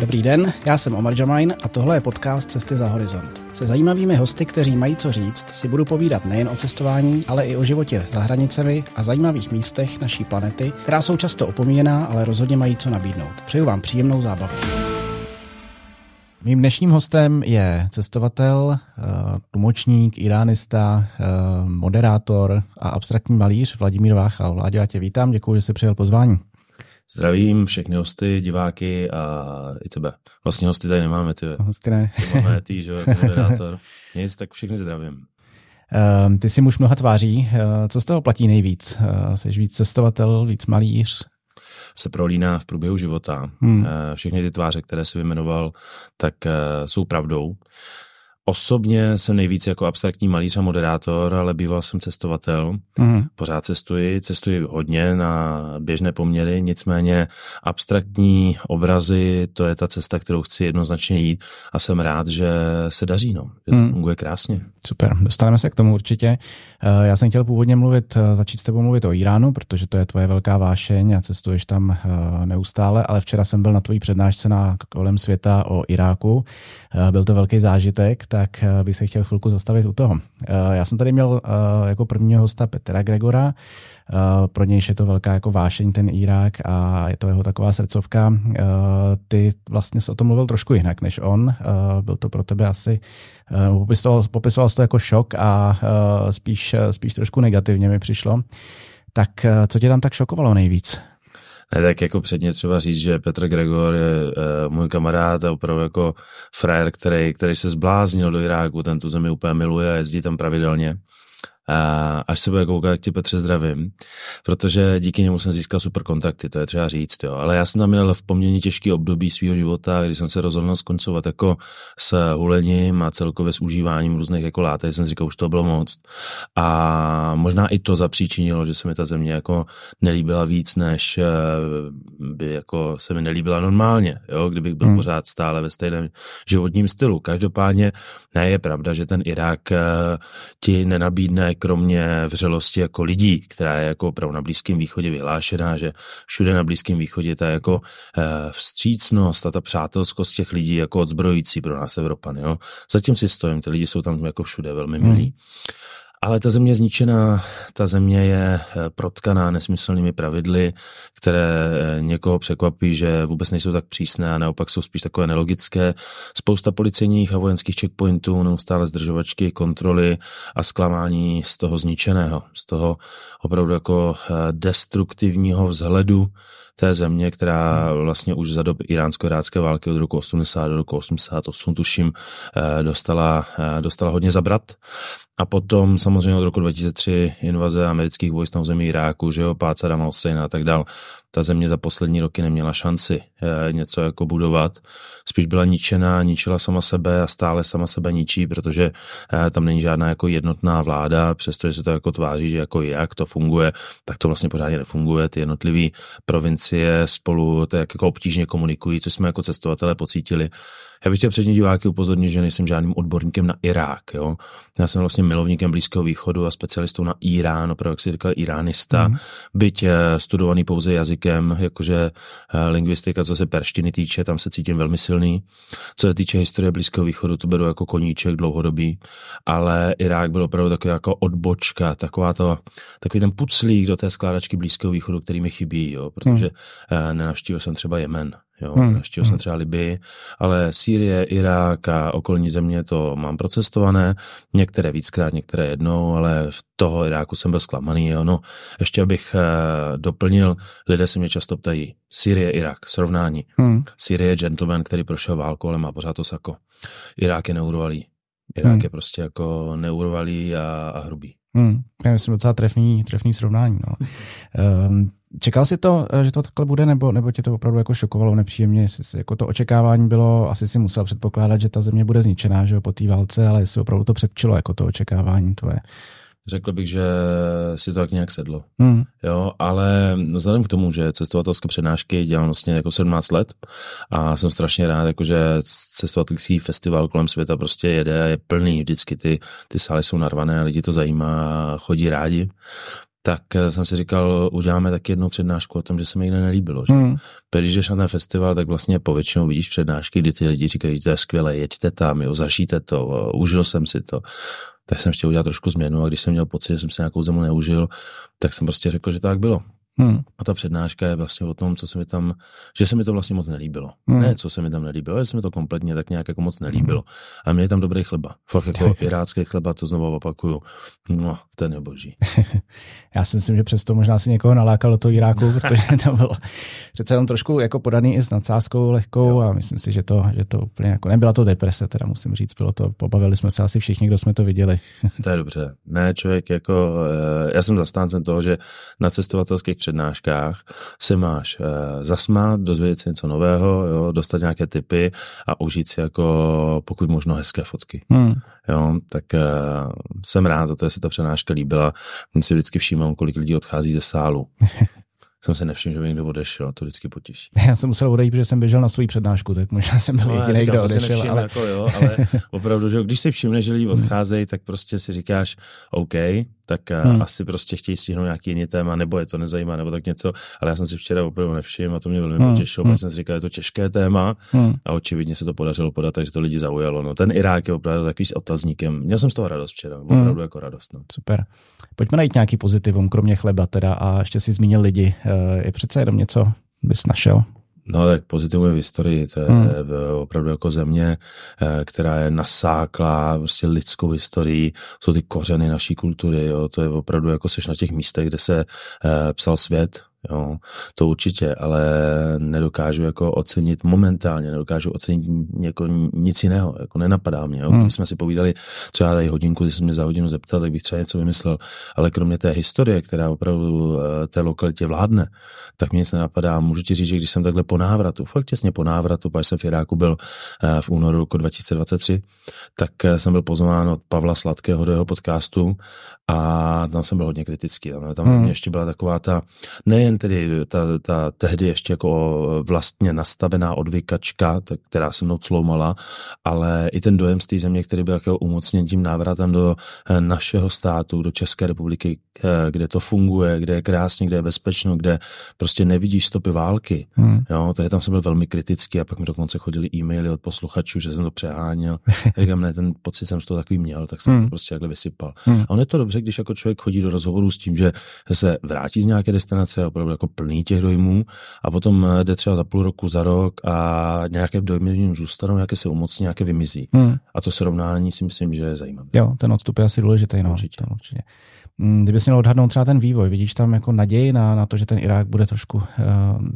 Dobrý den, já jsem Omar Jamain a tohle je podcast Cesty za horizont. Se zajímavými hosty, kteří mají co říct, si budu povídat nejen o cestování, ale i o životě za hranicemi a zajímavých místech naší planety, která jsou často opomíjená, ale rozhodně mají co nabídnout. Přeju vám příjemnou zábavu. Mým dnešním hostem je cestovatel, eh, tlumočník, iránista, eh, moderátor a abstraktní malíř Vladimír Váchal. Vládě, já tě vítám, děkuji, že jsi přijel pozvání. Zdravím všechny hosty, diváky a i tebe. Vlastně hosty tady nemáme, ty. Hosty ne. Máme ty, že jako moderátor. Nic, tak všechny zdravím. Uh, ty jsi muž mnoha tváří. Uh, co z toho platí nejvíc? Uh, jsi víc cestovatel, víc malíř? Se prolíná v průběhu života. Hmm. Všechny ty tváře, které jsi vyjmenoval, tak jsou pravdou. Osobně jsem nejvíc jako abstraktní malíř a moderátor, ale býval jsem cestovatel. Mm. Pořád cestuji, cestuji hodně na běžné poměry, nicméně abstraktní obrazy, to je ta cesta, kterou chci jednoznačně jít a jsem rád, že se daří, no. Že mm. to funguje krásně. Super, dostaneme se k tomu určitě. Eh, já jsem chtěl původně mluvit, eh, začít s tebou mluvit o Iránu, protože to je tvoje velká vášeň a cestuješ tam eh, neustále, ale včera jsem byl na tvojí přednášce na kolem světa o Iráku. Byl to velký zážitek, tak bych se chtěl chvilku zastavit u toho. Já jsem tady měl jako prvního hosta Petra Gregora, pro něj je to velká jako vášeň ten Irák a je to jeho taková srdcovka. Ty vlastně se o tom mluvil trošku jinak než on. Byl to pro tebe asi, popisoval, popisoval to jako šok a spíš, spíš trošku negativně mi přišlo. Tak co tě tam tak šokovalo nejvíc? Ne, tak jako předně třeba říct, že Petr Gregor je uh, můj kamarád a opravdu jako frajer, který, který se zbláznil do Iráku, ten tu zemi úplně miluje a jezdí tam pravidelně a až se bude koukat, jak tě Petře zdravím, protože díky němu jsem získal super kontakty, to je třeba říct, jo. Ale já jsem tam měl v poměrně těžký období svého života, kdy jsem se rozhodl skoncovat jako s hulením a celkově s užíváním různých jako látek, jsem říkal, už to bylo moc. A možná i to zapříčinilo, že se mi ta země jako nelíbila víc, než eh, by jako se mi nelíbila normálně, jo, kdybych byl hmm. pořád stále ve stejném životním stylu. Každopádně ne, je pravda, že ten Irák eh, ti nenabídne kromě vřelosti jako lidí, která je jako opravdu na Blízkém východě vyhlášená, že všude na Blízkém východě ta jako eh, vstřícnost a ta přátelskost těch lidí jako odzbrojící pro nás Evropany. Jo. Zatím si stojím, ty lidi jsou tam jako všude velmi milí. Hmm. Ale ta země je zničená, ta země je eh, protkaná nesmyslnými pravidly, které eh, někoho překvapí, že vůbec nejsou tak přísné a naopak jsou spíš takové nelogické. Spousta policejních a vojenských checkpointů, neustále zdržovačky, kontroly a zklamání z toho zničeného, z toho opravdu jako eh, destruktivního vzhledu té země, která vlastně už za dob iránsko-irácké války od roku 80 do roku 88, tuším, dostala, dostala hodně zabrat. A potom samozřejmě od roku 2003 invaze amerických vojsk na území Iráku, že jo, pád Saddam Hussein a tak dál. Ta země za poslední roky neměla šanci eh, něco jako budovat. Spíš byla ničená, ničila sama sebe a stále sama sebe ničí, protože eh, tam není žádná jako jednotná vláda, přestože se to jako tváří, že jako jak to funguje, tak to vlastně pořádně nefunguje. Ty jednotlivé provincie spolu to jako obtížně komunikují, co jsme jako cestovatelé pocítili. Já bych chtěl přední diváky upozornit, že nejsem žádným odborníkem na Irák. Jo? Já jsem vlastně milovníkem Blízkého východu a specialistou na Irán, opravdu, jak si říkal, iránista, mm. byť eh, studovaný pouze jazykem, jakože eh, lingvistika, co se perštiny týče, tam se cítím velmi silný. Co se týče historie Blízkého východu, to beru jako koníček dlouhodobý, ale Irák byl opravdu takový jako odbočka, taková to, takový ten puclík do té skládačky Blízkého východu, který mi chybí, jo? protože mm. Nenavštívil jsem třeba Jemen. Jo, hmm. Jsem hmm. třeba Libii, ale Sýrie, Irák a okolní země to mám procestované, některé víckrát, některé jednou, ale v toho Iráku jsem byl zklamaný. Jo. No, ještě abych eh, doplnil, lidé se mě často ptají, Sýrie, Irák, srovnání. Hmm. Sýrie je gentleman, který prošel válku, ale má pořád to sako. Irák je neurvalý. Irák hmm. je prostě jako neurvalý a, a hrubý. Hmm. Já myslím docela trefný, trefný srovnání. No. Um, Čekal jsi to, eh, že to takhle bude, nebo, nebo tě to opravdu jako šokovalo nepříjemně? Jestli, jako to očekávání bylo, asi si musel předpokládat, že ta země bude zničená že jo, po té válce, ale jestli opravdu to předčilo jako to očekávání tvoje. Řekl bych, že si to tak nějak sedlo. Hmm. Jo, ale vzhledem k tomu, že cestovatelské přednášky dělám vlastně jako 17 let a jsem strašně rád, jako že cestovatelský festival kolem světa prostě jede a je plný vždycky, ty, ty sály jsou narvané a lidi to zajímá a chodí rádi, tak eh, jsem si říkal, uděláme taky jednu přednášku o tom, že se mi někde nelíbilo. Že? Hmm. Když jdeš na ten festival, tak vlastně povětšinou vidíš přednášky, kdy ty lidi říkají, že to je skvělé, jeďte tam, jo, zažijte to, užil jsem si to. Tak jsem chtěl udělat trošku změnu a když jsem měl pocit, že jsem se nějakou zemu neužil, tak jsem prostě řekl, že tak bylo. Hmm. A ta přednáška je vlastně o tom, co se mi tam, že se mi to vlastně moc nelíbilo. Hmm. Ne, co se mi tam nelíbilo, že se mi to kompletně tak nějak jako moc nelíbilo. Hmm. A mě je tam dobrý chleba. Fakt jako irácký chleba, to znovu opakuju. No, ten je boží. Já si myslím, že přesto možná si někoho nalákal do toho Iráku, protože to bylo přece jenom trošku jako podaný i s nadsázkou lehkou jo. a myslím si, že to, že to úplně jako nebyla to deprese, teda musím říct, bylo to, pobavili jsme se asi všichni, kdo jsme to viděli. to je dobře. Ne, člověk jako, eh, já jsem zastáncem toho, že na cestovatelských přednáškách se máš eh, zasmát, dozvědět si něco nového, jo, dostat nějaké typy a užít si jako pokud možno hezké fotky. Hmm. Jo, tak eh, jsem rád za to, že se ta přednáška líbila. Mě si vždycky všímám, kolik lidí odchází ze sálu. jsem se nevšiml, že by někdo odešel, to vždycky potěší. Já jsem musel odejít, protože jsem běžel na svou přednášku, tak možná jsem byl no, jediný, kdo odešel. Ale... Jako jo, ale opravdu, že když si všimne, že lidi odcházejí, tak prostě si říkáš, OK, tak eh, hmm. asi prostě chtějí stihnout nějaký jiný téma, nebo je to nezajímá, nebo tak něco, ale já jsem si včera opravdu nevšiml a to mě velmi hmm. potěšilo, hmm. jsem si říkal, je to těžké téma hmm. a očividně se to podařilo podat, takže to lidi zaujalo. No, ten Irák je opravdu takový s otazníkem. Měl jsem z toho radost včera, hmm. opravdu jako radost. No. Super. Pojďme najít nějaký pozitivum, kromě chleba teda a ještě si zmínil lidi. Eh, je přece jenom něco bys našel? No tak pozitivně v historii, to je hmm. opravdu jako země, eh, která je nasáklá prostě lidskou historií, jsou ty kořeny naší kultury, jo, to je opravdu jako seš na těch místech, kde se eh, psal svět, Jo, to určitě, ale nedokážu jako ocenit momentálně, nedokážu ocenit jako nic jiného, jako nenapadá mě. Jo. Hmm. Když jsme si povídali třeba tady hodinku, když jsem mě za hodinu zeptal, tak bych třeba něco vymyslel, ale kromě té historie, která opravdu eh, té lokalitě vládne, tak mě nic nenapadá. Můžu ti říct, že když jsem takhle po návratu, fakt těsně po návratu, pak jsem v Iráku byl eh, v únoru roku 2023, tak eh, jsem byl pozván od Pavla Sladkého do jeho podcastu a tam jsem byl hodně kritický. Tam, tam hmm. ještě byla taková ta, nejen tedy ta, ta tehdy ještě jako vlastně nastavená odvykačka, tak, která se mnou cloumala, ale i ten dojem z té země, který byl jako umocněn tím návratem do eh, našeho státu, do České republiky, eh, kde to funguje, kde je krásně, kde je bezpečno, kde prostě nevidíš stopy války. Hmm. Jo, takže tam jsem byl velmi kritický a pak mi dokonce chodili e-maily od posluchačů, že jsem to přeháněl. Říkám, ne, ten pocit jsem z toho takový měl, tak jsem hmm. to prostě takhle vysypal. Hmm. A on je to dobře, když jako člověk chodí do rozhovoru s tím, že se vrátí z nějaké destinace, opravdu jako plný těch dojmů a potom eh, jde třeba za půl roku, za rok a nějaké dojmy v něm zůstanou, nějaké se umocní, nějaké vymizí. Hmm. A to srovnání si myslím, že je zajímavé. Jo, ten odstup je asi důležitý. No, určitě. To určitě. Mm, kdybys měl odhadnout třeba ten vývoj, vidíš tam jako naději na, na to, že ten Irák bude trošku uh,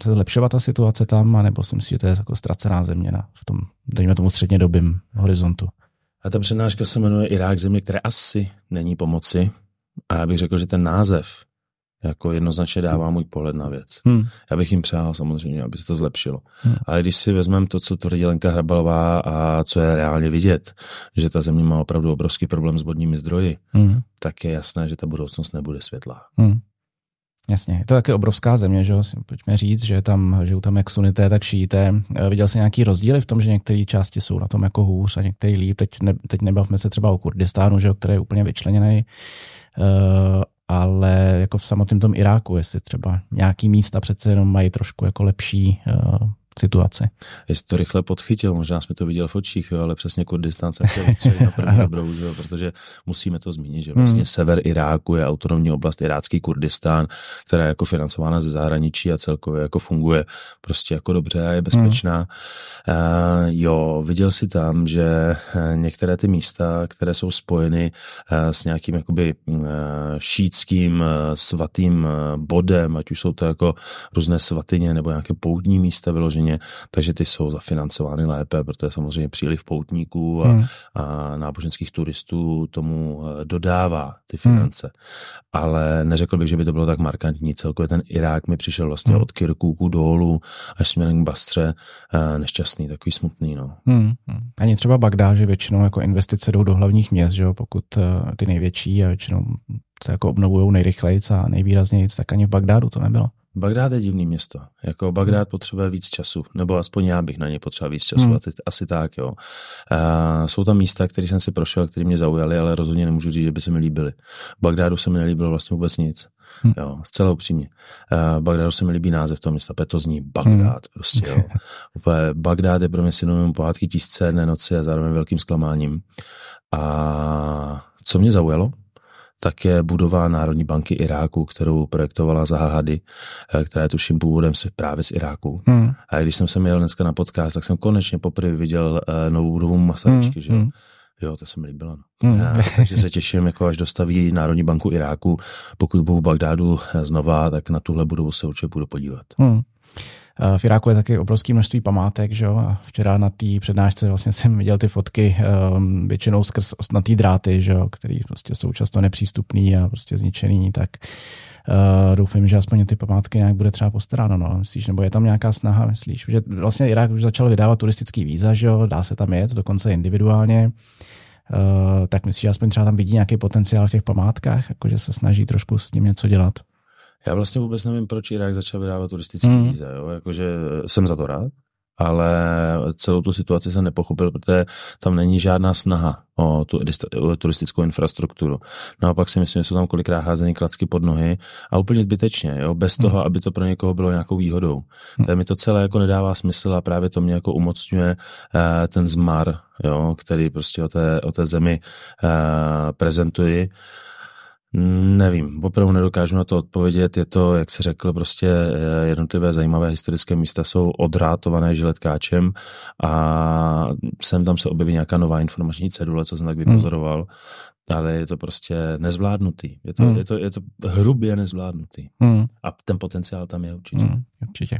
se zlepšovat ta situace tam, anebo si myslíš, že to je jako ztracená země na, v tom, dejme tomu středně dobým horizontu? A ta přednáška se jmenuje Irák země, které asi není pomoci. A já bych řekl, že ten název jako jednoznačně dává můj pohled na věc. Hmm. Já bych jim přál samozřejmě, aby se to zlepšilo. Hmm. Ale když si vezmeme to, co tvrdí Lenka Hrabalová a co je reálně vidět, že ta země má opravdu obrovský problém s vodními zdroji, hmm. tak je jasné, že ta budoucnost nebude světlá. Hmm. Jasně, je to také obrovská země, že jo, pojďme říct, že tam, žijou tam jak sunité, tak šíité. Eh, viděl jsi nějaký rozdíly v tom, že některé části jsou na tom jako hůř a některé líp. Teď, ne, teď nebavme se třeba o Kurdistánu, že jo, který je úplně vyčleněný. Uh, ale jako v samotném tom Iráku, jestli třeba nějaký místa přece jenom mají trošku jako lepší uh, situaci. Jestli to rychle podchytil, možná jsme to viděl v očích, jo, ale přesně Kurdistán se chtěl vystřelit na první dobrou, že jo, protože musíme to zmínit, že vlastně hmm. sever Iráku je autonomní oblast irácký Kurdistán, která je jako financována ze zahraničí a celkově jako funguje prostě jako dobře a je bezpečná. Hmm. Uh, jo, viděl si tam, že eh, některé ty místa, které jsou spojeny uh, s nějakým jakoby uh, šítským uh, svatým uh, bodem, ať už jsou to jako různé svatyně nebo nějaké poutní místa vyložené vyloženě, takže ty jsou zafinancovány lépe, protože samozřejmě příliv poutníků a, hmm. a náboženských turistů tomu eh, dodává ty finance. Hmm. Ale neřekl bych, že by to bylo tak markantní. Celkově ten Irák mi přišel vlastně hmm. od Kirkuku dolů až směrem k Bastře eh, nešťastný, takový smutný. No. Hmm. Ani třeba Bagdá, že většinou jako investice jdou do hlavních měst, že jo? pokud eh, ty největší a většinou se jako obnovují nejrychleji a nejvýrazněji, tak ani v Bagdádu to nebylo. Bagdád je divný město. Jako Bagdád potřebuje víc času, nebo aspoň já bych na ně potřeboval víc času, hmm. asi, asi tak, jo. Uh, jsou tam místa, které jsem si prošel, které mě zaujaly, ale rozhodně nemůžu říct, že by se mi líbily. V Bagdádu se mi nelíbilo vlastně vůbec nic. Hmm. Jo, zcela upřímně. Uh, Bagdádu se mi líbí název toho města, to zní Bagdád, hmm. prostě, jo. Úplně, Bagdád je pro mě synonymum pohádky tisíce jedné noci a zároveň velkým zklamáním. A co mě zaujalo, tak je budova Národní banky Iráku, kterou projektovala Zaha eh, která je tuším původem právě z Iráku. Hmm. A když jsem se měl dneska na podcast, tak jsem konečně poprvé viděl uh, novou budovu Masaryčky, hmm. že jo. Hmm. Jo, to se mi líbilo. No. Hmm. Já, takže se těším, jako až dostaví Národní banku Iráku, pokud budou v Bagdádu eh, znova, tak na tuhle budovu se určitě budu podívat. Hmm. Eh, v Iráku je taky obrovské množství památek, že jo? A včera na té přednášce vlastně jsem viděl ty fotky um, většinou skrz ostnatý dráty, že jo? Který prostě jsou často nepřístupný a prostě zničený, tak uh, doufám, že aspoň ty památky nějak bude třeba postaráno, no. Myslíš, nebo je tam nějaká snaha, myslíš? Že vlastně Irák už začal vydávat turistický víza, že jo? Dá se tam jet, dokonce individuálně. Uh, tak myslíš, že aspoň třeba tam vidí nějaký potenciál v těch památkách, jakože se snaží trošku s ním něco dělat? Já vlastně vůbec nevím, proč Irák začal vydávat turistické mm. víze. Jo? Jakože jsem za to rád, ale celou tu situaci jsem nepochopil, protože tam není žádná snaha o tu o turistickou infrastrukturu. No a pak si myslím, že jsou tam kolikrát házený klacky pod nohy a úplně zbytečně, jo? bez toho, hmm. aby to pro někoho bylo nějakou výhodou. Hmm. Mi to celé jako nedává smysl a právě to mě jako umocňuje uh, ten zmar, jo? který prostě o té, o té zemi uh, prezentuji. Nevím, opravdu nedokážu na to odpovědět. Je to, jak se řekl, prostě eh, jednotlivé zajímavé historické místa jsou odrátované žiletkáčem a sem tam se objeví nějaká nová informační cedule, co jsem tak vypozoroval, hmm. ale je to prostě nezvládnutý. Je to, hmm. je to, je to hrubě nezvládnutý. Hmm. A ten potenciál tam je určitě. Hmm. Určitě.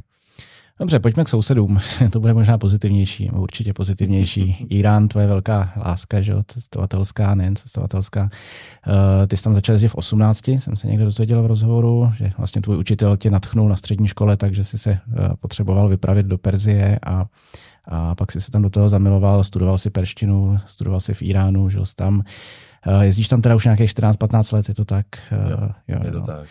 Dobře, pojďme k sousedům. to bude možná pozitivnější, určitě pozitivnější. Irán, tvoje velká láska, že jo, cestovatelská, nejen cestovatelská. Uh, ty jsi tam začal jezdit v 18, jsem se někde dozvěděl v rozhovoru, že vlastně tvůj učitel tě natchnul na střední škole, takže jsi se uh, potřeboval vypravit do Perzie a a pak si se tam do toho zamiloval, studoval si perštinu, studoval si v Iránu, žil jsi tam. Uh, jezdíš tam teda už nějakých 14-15 let, je to tak? Jo, jo, je to jo. tak.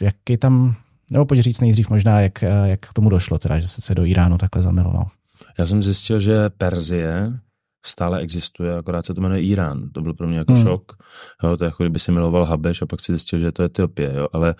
Jaký tam nebo pojď říct nejdřív možná, jak, jak k tomu došlo, teda, že jsi se do Iránu takhle zamiloval. Já jsem zjistil, že Perzie stále existuje, akorát se to jmenuje Irán. To byl pro mě jako hmm. šok. Jo, to je jako kdyby si miloval Habeš a pak si zjistil, že je to Etiopie. Jo, ale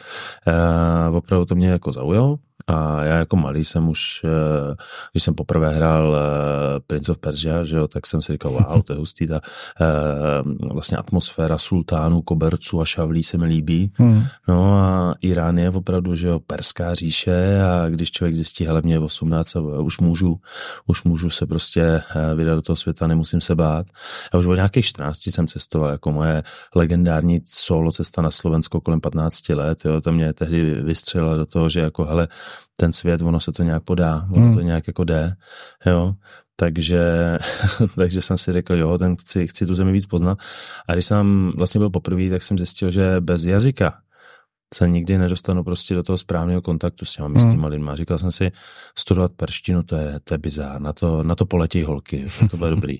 uh, opravdu to mě jako zaujalo. A já jako malý jsem už, eh, když jsem poprvé hrál eh, Prince of Persia, že jo, tak jsem si říkal, wow, to je hustý, ta eh, vlastně atmosféra sultánů, koberců a šavlí se mi líbí. Hmm. No a Irán je opravdu, že jo, perská říše a když člověk zjistí, hele, mě je 18 a už můžu, už můžu se prostě vydat do toho světa, nemusím se bát. Já už od nějakých 14 jsem cestoval, jako moje legendární solo cesta na Slovensko kolem 15 let, jo, to mě tehdy vystřelilo do toho, že jako, hele, ten svět, ono se to nějak podá, ono hmm. to nějak jako jde, jo. Takže, takže jsem si řekl, jo, ten chci, chci tu zemi víc poznat. A když jsem vlastně byl poprvé, tak jsem zjistil, že bez jazyka se nikdy nedostanu prostě do toho správného kontaktu s těma místníma hmm. lidma. Říkal jsem si, studovat perštinu, to je, to je bizár, na to, na to poletí holky, to bude dobrý.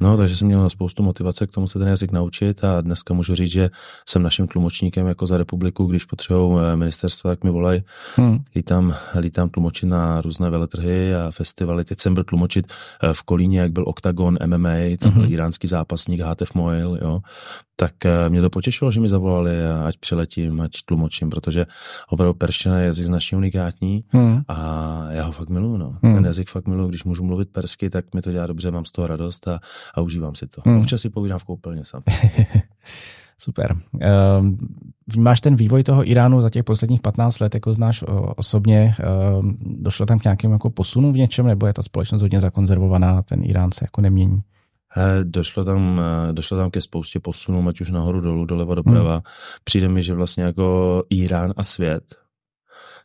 No, takže jsem měl spoustu motivace k tomu se ten jazyk naučit a dneska můžu říct, že jsem naším tlumočníkem jako za republiku, když potřebují eh, ministerstva, tak mi volají. Hmm. Lítám, lítám tlumočit na různé veletrhy a festivaly. Teď jsem byl tlumočit eh, v Kolíně, jak byl Octagon MMA, tam byl hmm. iránský zápasník HTF Moil, jo tak eh, mě to potěšilo, že mi zavolali, ať přiletím, ať tlumočím, protože opravdu perština je jazyk značně unikátní hmm. a já ho fakt miluju. No. Hmm. Ten jazyk fakt miluju, když můžu mluvit persky, tak mi to dělá dobře, mám z toho radost a, a užívám si to. Hmm. Občas si povídám v koupelně sám. Super. Um, vnímáš ten vývoj toho Iránu za těch posledních 15 let, jako znáš osobně, um, došlo tam k nějakým jako posunu v něčem, nebo je ta společnost hodně zakonzervovaná, ten Irán se jako nemění? Došlo tam, došlo tam ke spoustě posunů, ať už nahoru, dolů, doleva, doprava. Hmm. Přijde mi, že vlastně jako Irán a svět,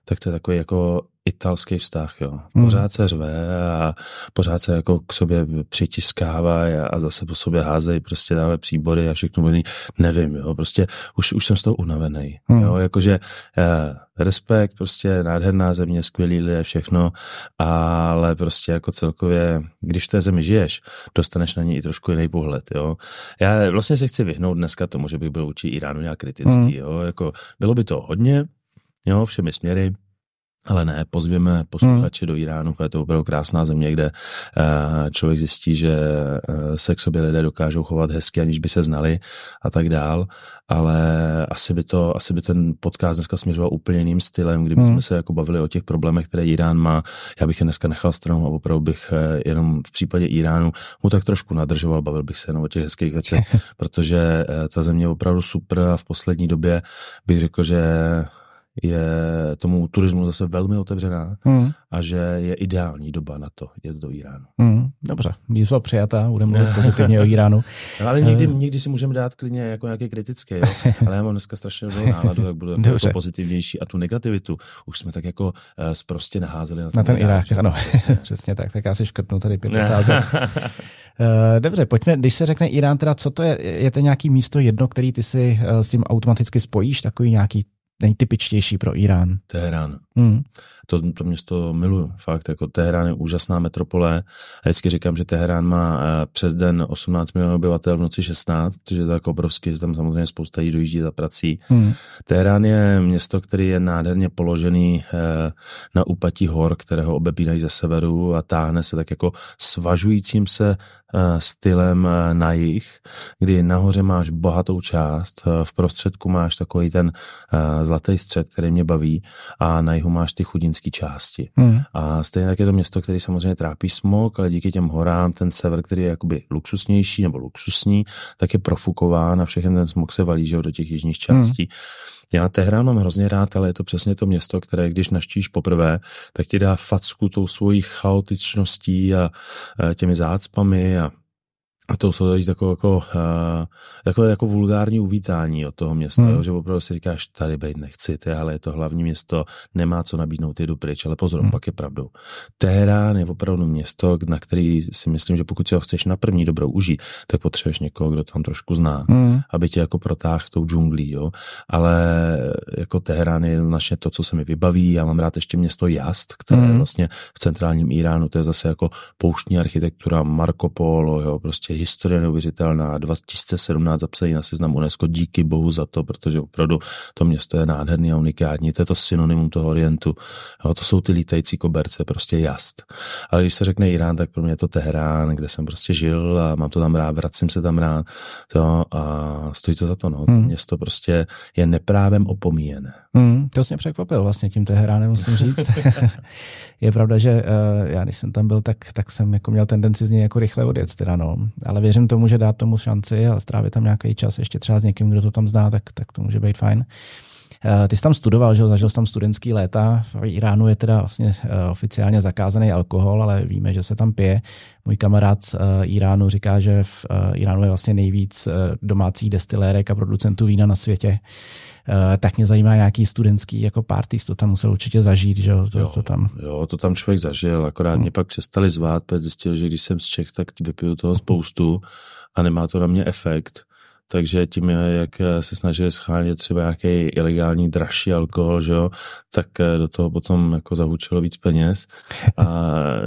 tak to je takový jako italský vztah, jo. Hmm. Pořád se řve a pořád se jako k sobě přitiskává a zase po sobě házejí prostě dále příbory a všechno možný. Nevím, jo, prostě už, už jsem z toho unavený, hmm. jo, jakože eh, respekt, prostě nádherná země, skvělý lidé, všechno, ale prostě jako celkově, když v té zemi žiješ, dostaneš na ní i trošku jiný pohled, jo. Já vlastně se chci vyhnout dneska tomu, že bych byl učí Iránu nějak kritický, hmm. jo, jako bylo by to hodně, jo, všemi směry, ale ne, pozvěme posluchače hmm. do Iránu, je to opravdu krásná země, kde uh, člověk zjistí, že uh, se k sobě lidé dokážou chovat hezky, aniž by se znali a tak dál, ale asi by to, asi by ten podcast dneska směřoval úplně jiným stylem, kdyby hmm. jsme se jako bavili o těch problémech, které Irán má. Já bych je dneska nechal stranou a opravdu bych uh, jenom v případě Iránu mu tak trošku nadržoval, bavil bych se jenom o těch hezkých věcech, protože ta země je opravdu super a v poslední době bych řekl, že je tomu turismu zase velmi otevřená hmm. a že je ideální doba na to jet do Iránu. Hmm, dobře, výzva přijatá, budeme mluvit pozitivně o Iránu. No, ale někdy, eh. někdy si můžeme dát klidně jako nějaký kritický, jo? ale já mám dneska strašně dobrou náladu, jak budu jako, jako pozitivnější a tu negativitu už jsme tak jako uh, prostě naházeli na ten, na ten Irák. Ano, přesně. přesně tak, tak já si škrtnu tady pět otázek. Uh, dobře, pojďme, když se řekne Irán, teda co to je, je to nějaký místo jedno, který ty si s tím automaticky spojíš, takový nějaký nejtypičtější pro Irán? Teherán. Hmm. To, to město miluju, fakt, jako Teherán je úžasná metropole. A vždycky říkám, že Teherán má eh, přes den 18 milionů obyvatel, v noci 16, což je to jako obrovský, že tam samozřejmě spousta lidí dojíždí za prací. Hmm. Teherán je město, který je nádherně položený eh, na úpatí hor, které ho obepínají ze severu a táhne se tak jako svažujícím se eh, stylem na jih, kdy nahoře máš bohatou část, v prostředku máš takový ten zlatý střed, který mě baví a na jihu máš ty chudinské části. Hmm. A stejně tak je to město, který samozřejmě trápí smog, ale díky těm horám ten sever, který je jakoby luxusnější nebo luxusní, tak je profukován a všechny ten smog se valí že, do těch jižních částí. Hmm. Já Tehrán mám hrozně rád, ale je to přesně to město, které když naštíš poprvé, tak ti dá facku tou svojí chaotičností a těmi zácpami a a to jsou takové jako, jako, jako vulgární uvítání od toho města, hmm. jo, že opravdu si říkáš, tady být nechci, ty, ale je to hlavní město, nemá co nabídnout, jdu pryč, ale pozor, hmm. pak je pravdou. Teherán je opravdu město, na který si myslím, že pokud si ho chceš na první dobrou užít, tak potřebuješ někoho, kdo tam trošku zná, hmm. aby tě jako protáhl tou džunglí, jo. Ale jako Teherán je vlastně to, co se mi vybaví. Já mám rád ještě město Jast, které hmm. je vlastně v centrálním Iránu, to je zase jako pouštní architektura, Marco Polo, jo, prostě historie neuvěřitelná, 2017 zapsaný na seznam UNESCO, díky bohu za to, protože opravdu to město je nádherný a unikátní, to je to synonymum toho Orientu, jo, to jsou ty lítající koberce, prostě jast. Ale když se řekne Irán, tak pro mě je to Teherán, kde jsem prostě žil a mám to tam rád, vracím se tam rád to, a stojí to za to, no. Hmm. Město prostě je neprávem opomíjené. Hmm, to mě překvapil vlastně tím Teheránem, musím říct. je pravda, že uh, já když jsem tam byl, tak, tak jsem jako měl tendenci z něj jako rychle odjet, teda no ale věřím tomu, že dát tomu šanci a strávit tam nějaký čas ještě třeba s někým, kdo to tam zná, tak, tak to může být fajn. Eh, ty jsi tam studoval, že zažil jsi tam studentský léta. V Iránu je teda vlastně eh, oficiálně zakázaný alkohol, ale víme, že se tam pije. Můj kamarád z eh, Iránu říká, že v Iránu je vlastně nejvíc domácích destilérek a producentů vína na světě. Eh, tak mě zajímá nějaký studentský jako party, to tam musel určitě zažít, že jo, to, jo, to tam. Jo, to tam člověk zažil, akorát hmm. mě pak přestali zvát, protože zjistil, že když jsem z Čech, tak vypiju toho spoustu a nemá to na mě efekt takže tím, jak se snažili schánět třeba nějaký ilegální dražší alkohol, že jo, tak eh, do toho potom jako zahučilo víc peněz a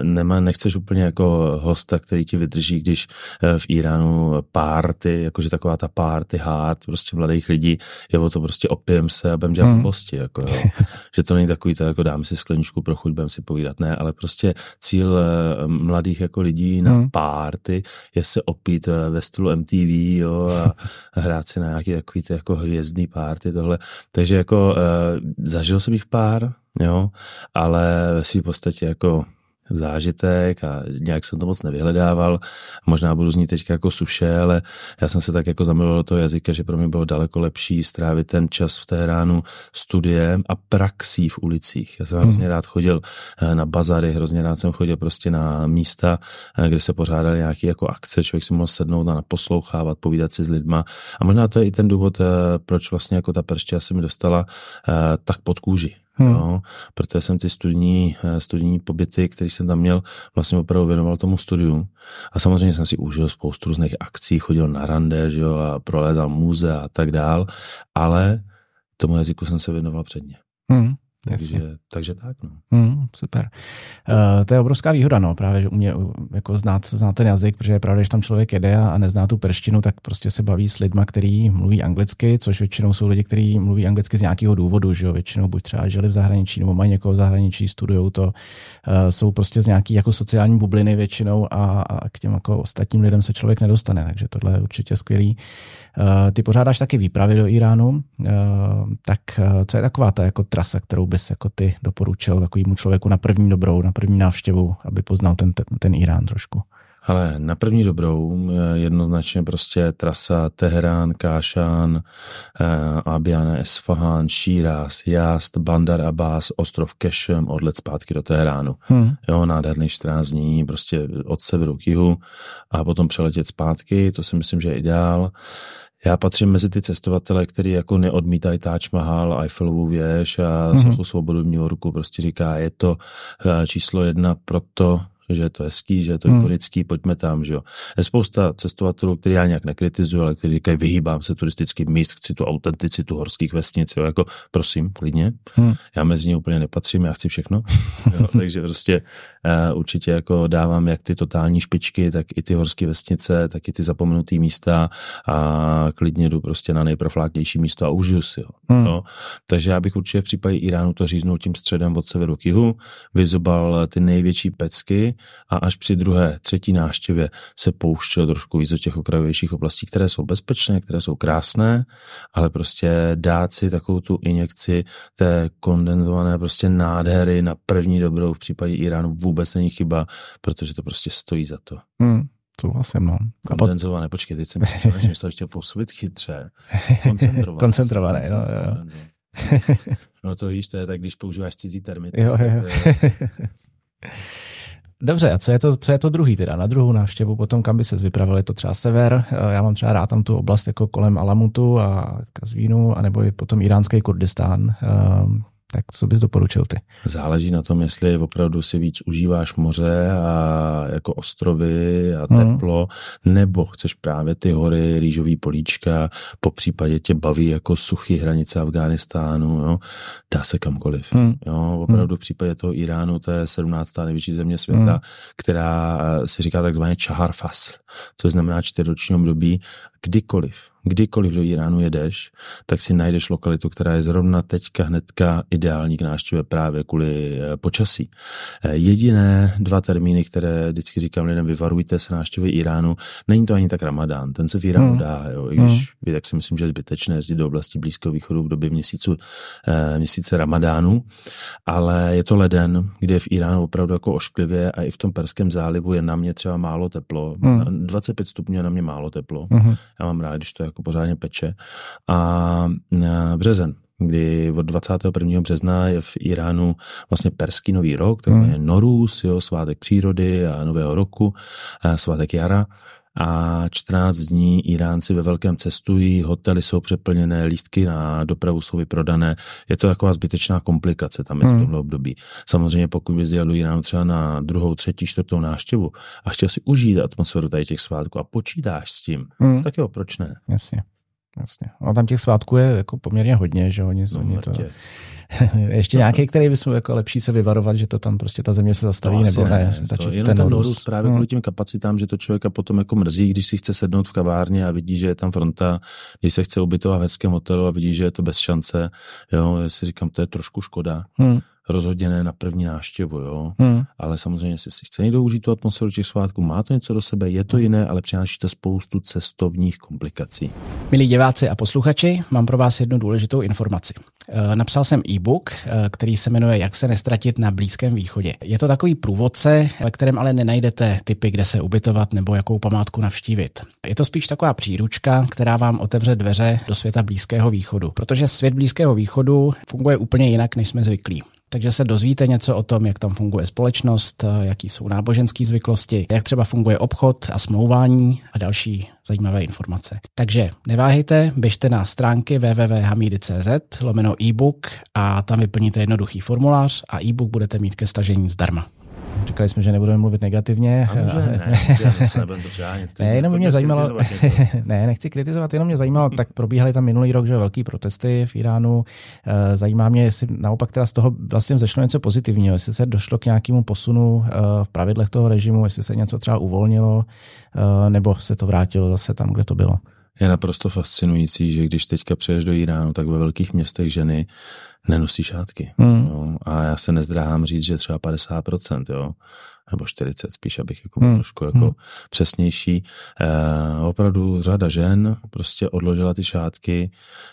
nemá, nechceš úplně jako hosta, který ti vydrží, když eh, v Iránu párty, jakože taková ta party hard, prostě mladých lidí, je o to prostě opijem se a budem dělat hmm. posti, jako jo. že to není takový to, jako dám si skleničku pro chuť, budem si povídat, ne, ale prostě cíl eh, mladých jako lidí na hmm. párty je se opít ve stylu MTV, jo, a hrát si na nějaký takový ty jako hvězdný párty tohle. Takže jako uh, zažil jsem jich pár, jo, ale ve své podstatě jako zážitek a nějak jsem to moc nevyhledával. Možná budu znít teď jako suše, ale já jsem se tak jako zamiloval do toho jazyka, že pro mě bylo daleko lepší strávit ten čas v Teheránu studiem a praxí v ulicích. Já jsem hmm. hrozně rád chodil eh, na bazary, hrozně rád jsem chodil prostě na místa, eh, kde se pořádaly nějaké jako akce, člověk si mohl sednout a poslouchávat, povídat si s lidma. A možná to je i ten důvod, eh, proč vlastně jako ta pršťa se mi dostala tak pod kůži. Hmm. Jo, protože jsem ty studijní, eh, studijní pobyty, které jsem tam měl, vlastně opravdu věnoval tomu studiu. A samozřejmě jsem si užil spoustu různých akcí, chodil na rande, že jo, a prolézal muzea a tak dál, ale tomu jazyku jsem se věnoval předně. Hmm. Takže, takže tak. No. Mm, super. Uh, to je obrovská výhoda, no, právě, že umě jako znát, znát ten jazyk, protože právě, když tam člověk jede a, a nezná tu perštinu, tak prostě se baví s lidma, kteří mluví anglicky, což většinou jsou lidi, kteří mluví anglicky z nějakého důvodu, že jo, většinou buď třeba žili v zahraničí, nebo mají někoho v zahraničí, studují to, uh, jsou prostě z nějaký jako sociální bubliny většinou a, a k těm jako ostatním lidem se člověk nedostane, takže tohle je určitě skvělý. Uh, ty pořádáš taky výpravy do Iránu, uh, tak uh, co je taková ta jako trasa, kterou bys jako ty doporučil takovému člověku na první dobrou, na první návštěvu, aby poznal ten, ten, ten Irán trošku? Ale na první dobrou jednoznačně prostě trasa Teherán, Kášán, eh, Abiana, Esfahan, Šíraz, Jast, Bandar Abbas, ostrov Kešem, odlet zpátky do Teheránu. Hmm. Jo, nádherný 14 dní, prostě od severu k jihu a potom přeletět zpátky, to si myslím, že je ideál. Já patřím mezi ty cestovatele, kteří jako neodmítají Taj Mahal, Eiffelovu věž a mm-hmm. svobodu v New Yorku. Prostě říká, je to eh, číslo jedna proto, že je to hezký, že je to hmm. ikonický, pojďme tam, že jo. Je spousta cestovatelů, který já nějak nekritizuju, ale kteří říkají, vyhýbám se turistickým míst, chci tu autenticitu horských vesnic, jo, jako prosím, klidně. Hmm. Já mezi ně úplně nepatřím, já chci všechno. jo, takže prostě uh, určitě jako dávám jak ty totální špičky, tak i ty horské vesnice, tak i ty zapomenuté místa a klidně jdu prostě na nejprofláknější místo a užiju si ho. Hmm. Jo. Takže já bych určitě v případě Iránu to říznul tím středem od severu k jihu, vyzobal ty největší pecky, a až při druhé, třetí náštěvě se pouštěl trošku víc do těch okrajovějších oblastí, které jsou bezpečné, které jsou krásné, ale prostě dát si takovou tu injekci té kondenzované prostě nádhery na první dobrou v případě Iránu vůbec není chyba, protože to prostě stojí za to. Hmm. Souhlasím, no. Kondenzované, počkej, teď jsem myslel, že chtěl působit chytře. Koncentrované. Koncentrované, no, jo. No to víš, to je tak, když používáš cizí termit. Jo, jo. Dobře, a co je to, co je to druhý teda, na druhou návštěvu, potom kam by se vypravili, to třeba sever, eh, já mám třeba rád tam tu oblast jako kolem Alamutu a Kazvínu, anebo je potom iránský Kurdistán, ehm, tak co bys doporučil ty? Záleží na tom, jestli opravdu si víc užíváš moře a jako ostrovy a mhm. teplo, hmm. nebo chceš právě ty hory, rýžový políčka, po případě tě baví jako suchý hranice Afghánistánu, jo? dá se kamkoliv. Hmm. Jo? Opravdu v případě toho Iránu, to je 17. největší země světa, hmm. která eh, si říká takzvaně Čahar Fasl, což znamená čtyřroční období, kdykoliv kdykoliv do Iránu jedeš, tak si najdeš lokalitu, která je zrovna teďka hnedka ideální k návštěvě právě kvůli eh, počasí. Eh, jediné dva termíny, které vždycky říkám lidem, vyvarujte se návštěvy Iránu, není to ani tak Ramadán, ten se v Iránu hmm. dá, jo, i když hmm. tak si myslím, že je zbytečné jezdit do oblasti Blízkého východu v době měsícu, eh, měsíce Ramadánu, ale je to leden, kde je v Iránu opravdu jako ošklivě a i v tom Perském zálivu je na mě třeba málo teplo, hmm. 25 stupňů je na mě málo teplo. Hmm. Já mám rád, když to jako pořádně peče. A březen, kdy od 21. března je v Iránu vlastně perský nový rok, takzvaný hmm. Norus, jo, svátek přírody a nového roku, svátek jara a 14 dní Iránci ve velkém cestují, hotely jsou přeplněné, lístky na dopravu jsou vyprodané. Je to taková zbytečná komplikace tam hmm. v tomhle období. Samozřejmě pokud bys jel do Iránu třeba na druhou, třetí, čtvrtou návštěvu a chtěl si užít atmosféru tady těch svátků a počítáš s tím, hmm. tak jo, proč ne? Jasně. Jasně. A tam těch svátků je jako poměrně hodně, že oni, no, oni to... Ještě no, nějaký, který by byl jako lepší se vyvarovat, že to tam prostě ta země se zastaví, nebo ne? ne to, jenom ten, ten Norus právě hmm. kvůli těm kapacitám, že to člověka potom jako mrzí, když si chce sednout v kavárně a vidí, že je tam fronta, když se chce ubytovat v hezkém hotelu a vidí, že je to bez šance, jo, já si říkám, to je trošku škoda. Hmm rozhodně ne na první návštěvu, jo. Hmm. Ale samozřejmě, jestli si chce někdo užít tu atmosféru těch svátků, má to něco do sebe, je to jiné, ale přináší to spoustu cestovních komplikací. Milí diváci a posluchači, mám pro vás jednu důležitou informaci. Eh, napsal jsem e-book, eh, který se jmenuje Jak se nestratit na Blízkém východě. Je to takový průvodce, ve kterém ale nenajdete typy, kde se ubytovat nebo jakou památku navštívit. Je to spíš taková příručka, která vám otevře dveře do světa Blízkého východu, protože svět Blízkého východu funguje úplně jinak, než jsme zvyklí. Takže se dozvíte něco o tom, jak tam funguje společnost, jaký jsou náboženské zvyklosti, jak třeba funguje obchod a smlouvání a další zajímavé informace. Takže neváhejte, běžte na stránky www.hamidy.cz lomeno e-book a tam vyplníte jednoduchý formulář a e-book budete mít ke stažení zdarma. Říkali jsme, že nebudeme mluvit negativně. A může, ne, zase to. Ne, jenom mě zajímalo, ne, nechci kritizovat, jenom mě zajímalo, tak probíhaly tam minulý rok, že velký protesty v Iránu. Eh, zajímá mě, jestli naopak teda z toho vlastně vzešlo něco pozitivního, jestli se došlo k nějakému posunu eh, v pravidlech toho režimu, jestli se něco třeba uvolnilo, eh, nebo se to vrátilo zase tam, kde to bylo. Je naprosto fascinující, že když teďka přeješ do Iránu, tak ve velkých městech ženy nenosí šátky. Hmm. Jo? A já se nezdráhám říct, že třeba 50%, jo? nebo 40 spíš, abych jako hmm. trošku jako hmm. přesnější. E, opravdu řada žen prostě odložila ty šátky,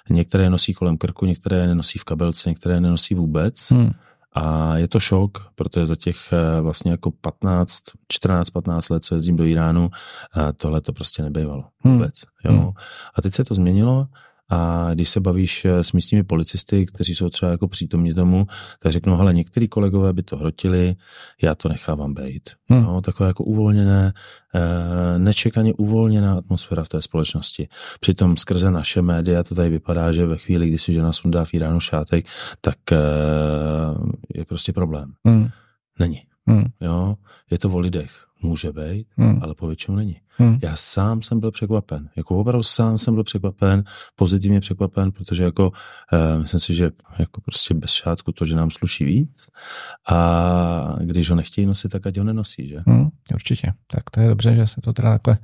některé nosí kolem krku, některé nenosí v kabelce, některé nenosí vůbec. Hmm. A je to šok, protože za těch eh, vlastně jako 15, 14, 15 let, co jezdím do Iránu, eh, tohle to prostě nebejvalo hmm. vůbec. Hmm. Jo? A teď se to změnilo a když se bavíš eh, s místními policisty, kteří jsou třeba jako přítomní tomu, tak řeknou, hele, některý kolegové by to hrotili, já to nechávám být. Hmm. No, takové jako uvolněné, nečekaně uvolněná atmosféra v té společnosti. Přitom skrze naše média to tady vypadá, že ve chvíli, kdy si žena sundá v Iránu šátek, tak je prostě problém. Hmm. Není. Hmm. Jo, je to o lidech. Může být, hmm. ale povětšinou není. Hmm. Já sám jsem byl překvapen. Jako opravdu sám jsem byl překvapen, pozitivně překvapen, protože jako uh, myslím si, že jako prostě bez šátku to, že nám sluší víc a když ho nechtějí nosit, tak ať ho nenosí, že? Hmm, určitě. Tak to je dobře, že se to teda takhle...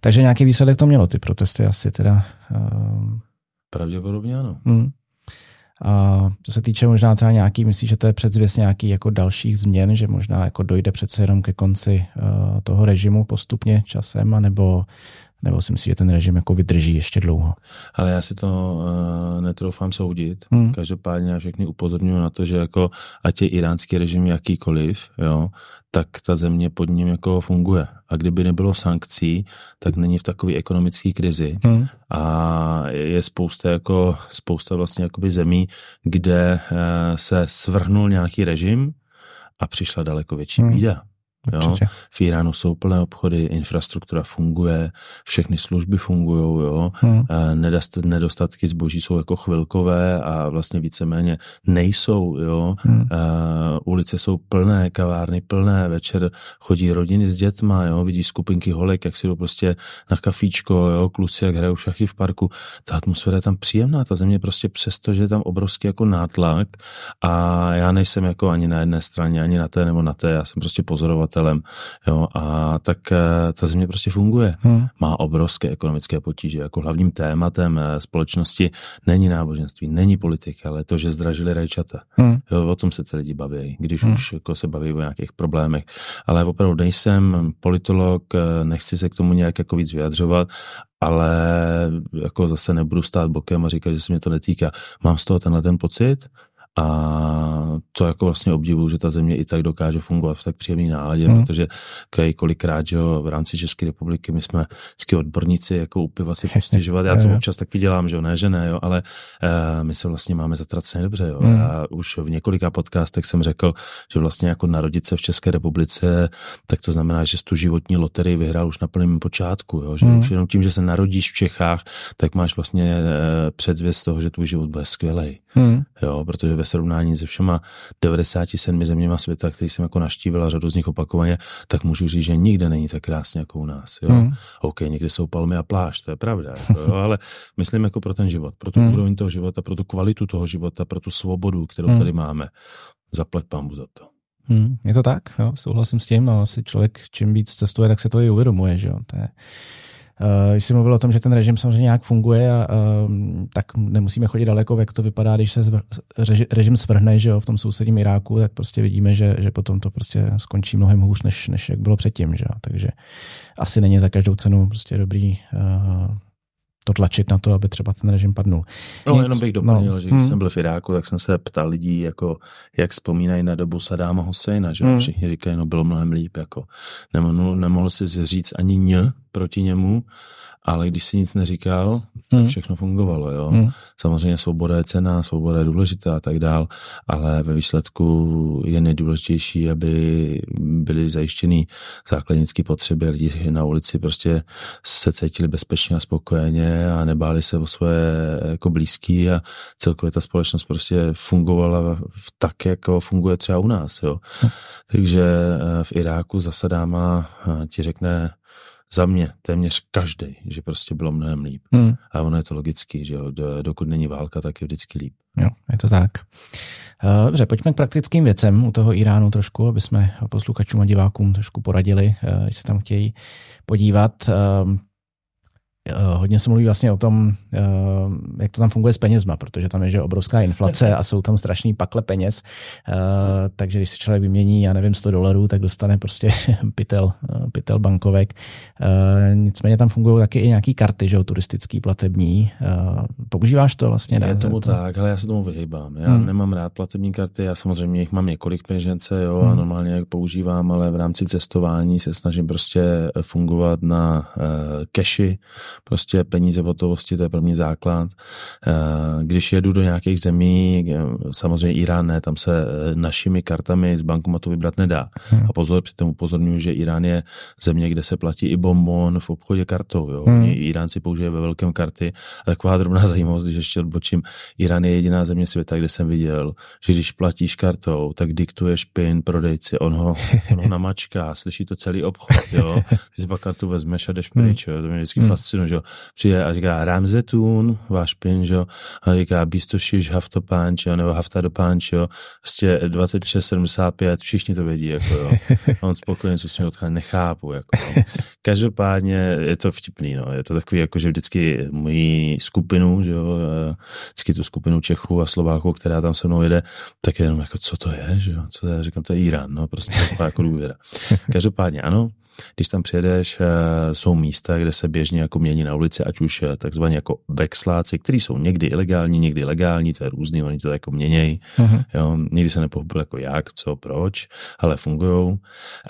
Takže nějaký výsledek to mělo, ty protesty asi teda... Uh... Pravděpodobně ano. Hmm. A co se týče možná třeba nějaký, myslíš, že to je předzvěst nějaký jako dalších změn, že možná jako dojde přece jenom ke konci uh, toho režimu postupně časem, anebo nebo si myslíš, že ten režim jako vydrží ještě dlouho? Ale já si to uh, netroufám soudit. Hmm. Každopádně já všechny upozorňuji na to, že jako ať je iránský režim jakýkoliv, jo, tak ta země pod ním jako funguje. A kdyby nebylo sankcí, tak není v takové ekonomické krizi. Hmm. A je spousta jako spousta vlastně jakoby zemí, kde uh, se svrhnul nějaký režim a přišla daleko větší hmm. bída. Jo? V Iránu jsou plné obchody, infrastruktura funguje, všechny služby fungují, jo? Hmm. nedostatky zboží jsou jako chvilkové a vlastně víceméně nejsou. Jo? Hmm. ulice jsou plné, kavárny plné, večer chodí rodiny s dětma, jo? vidí skupinky holek, jak si jdou prostě na kafíčko, jo? kluci, jak hrajou šachy v parku. Ta atmosféra je tam příjemná, ta země prostě přesto, že je tam obrovský jako nátlak a já nejsem jako ani na jedné straně, ani na té nebo na té, já jsem prostě pozorovat podnikatelem, jo, a tak eh, ta země prostě funguje. Hmm. Má obrovské ekonomické potíže. Jako hlavním tématem eh, společnosti není náboženství, není politika, ale to, že zdražili rajčata. Hmm. Jo, o tom se ty lidi baví, když hmm. už jako se baví o nějakých problémech. Ale opravdu nejsem politolog, eh, nechci se k tomu nějak jako víc vyjadřovat, ale jako zase nebudu stát bokem a říkat, že se mě to netýká. Mám z toho tenhle ten pocit, a to jako vlastně obdivuju, že ta země i tak dokáže fungovat v tak příjemný náladě, hmm. protože kolikrát, že jo, v rámci České republiky my jsme vždycky odborníci jako upiva si postěžovat. Já to občas taky dělám, že jo, ne, že ne, jo, ale uh, my se vlastně máme zatraceně dobře, jo. Hmm. Já už v několika podcastech jsem řekl, že vlastně jako narodit se v České republice, tak to znamená, že tu životní loterii vyhrál už na plném počátku, jo, že hmm. už jenom tím, že se narodíš v Čechách, tak máš vlastně uh, předzvěst toho, že tvůj život bude skvělý. Hmm. Jo, protože ve srovnání se všema 97 zeměma světa, který jsem jako naštívil a řadu z nich opakovaně, tak můžu říct, že nikde není tak krásně jako u nás. Jo? Hmm. OK, někde jsou palmy a pláž, to je pravda, jako, jo? ale myslím jako pro ten život, pro tu hmm. úroveň toho života, pro tu kvalitu toho života, pro tu svobodu, kterou hmm. tady máme. Zaplať pámu za to. Hmm, je to tak, jo, souhlasím s tím, no, asi člověk čím víc cestuje, tak se to i uvědomuje, že jo, to je, když jsi mluvil o tom, že ten režim samozřejmě nějak funguje, a, uh, tak nemusíme chodit daleko, jak to vypadá, když se zvr, reži, režim svrhne že jo, v tom sousedním Iráku, tak prostě vidíme, že, že potom to prostě skončí mnohem hůř, než, než jak bylo předtím. Že jo. Takže asi není za každou cenu prostě dobrý uh, to tlačit na to, aby třeba ten režim padnul. No, Nic, jenom bych doplnil, no, že když hmm. jsem byl v Iráku, tak jsem se ptal lidí, jako, jak vzpomínají na dobu Sadáma Husejna, že hmm. všichni říkají, no bylo mnohem líp, jako nemohl, nemohl si říct ani ně, proti němu, ale když si nic neříkal, hmm. všechno fungovalo. Jo? Hmm. Samozřejmě svoboda je cená, svoboda je důležitá a tak dál, ale ve výsledku je nejdůležitější, aby byly zajištěny základnické potřeby lidi na ulici prostě se cítili bezpečně a spokojeně a nebáli se o svoje jako blízký a celkově ta společnost prostě fungovala v tak, jako funguje třeba u nás. Jo? Hmm. Takže eh, v Iráku zasadáma eh, ti řekne za mě téměř každý, že prostě bylo mnohem líp. Hmm. A ono je to logický, že jo, dokud není válka, tak je vždycky líp. Jo, je to tak. Eh, dobře, pojďme k praktickým věcem u toho Iránu trošku, aby jsme posluchačům a divákům trošku poradili, když se tam chtějí podívat. Eh, hodně se mluví vlastně o tom, eh, jak to tam funguje s penězma, protože tam je že obrovská inflace a jsou tam strašný pakle peněz, eh, takže když se člověk vymění, já nevím, 100 dolarů, tak dostane prostě pytel, pytel bankovek. Nicméně tam fungují taky i nějaký karty, že turistický, platební. Používáš to vlastně? Je tomu to? tak, ale já se tomu vyhýbám. Já hmm. nemám rád platební karty, já samozřejmě jich mám několik peněžence, jo, hmm. a normálně jak používám, ale v rámci cestování se snažím prostě fungovat na uh, cashi, Prostě peníze v hotovosti, to je pro mě základ. Eh, když jedu do nějakých zemí, eh, samozřejmě Irán ne, tam se eh, našimi kartami z bankomatu vybrat nedá. Hmm. A pozor, při tom upozorňuji, že Irán je země, kde se platí i bonbon v obchodě kartou. Jo. Hmm. Iránci používají ve velkém karty. A taková drobná zajímavost, když ještě odbočím, Irán je jediná země světa, kde jsem viděl, že když platíš kartou, tak diktuješ PIN prodejci, on ho, on ho namačká, slyší to celý obchod. Jo. Ty si pak kartu vezmeš a jdeš pryč. Jo. To mě vždycky hmm. Fascinuje, že přijde a říká Ramzetun, váš pin, a říká Bistošiš Haftopánč, jo, nebo Haftadopánč, jo, prostě 2675, všichni to vědí, jako jo. A on spokojeně, co s ním odchází, nechápu, jako. Každopádně je to vtipný, no, je to takový, jako že vždycky moji skupinu, že jo, vždycky tu skupinu Čechů a Slováků, která tam se mnou jede, tak jenom jako, co to je, že jo, co to je, říkám, to je Irán, no, prostě jako důvěra. Každopádně ano, když tam přijedeš, eh, jsou místa, kde se běžně jako mění na ulici, ať už eh, takzvaně jako vexláci, kteří jsou někdy ilegální, někdy legální, to je různý, oni to jako měnějí. Uh-huh. Jo, nikdy se nepochopil jako jak, co, proč, ale fungují.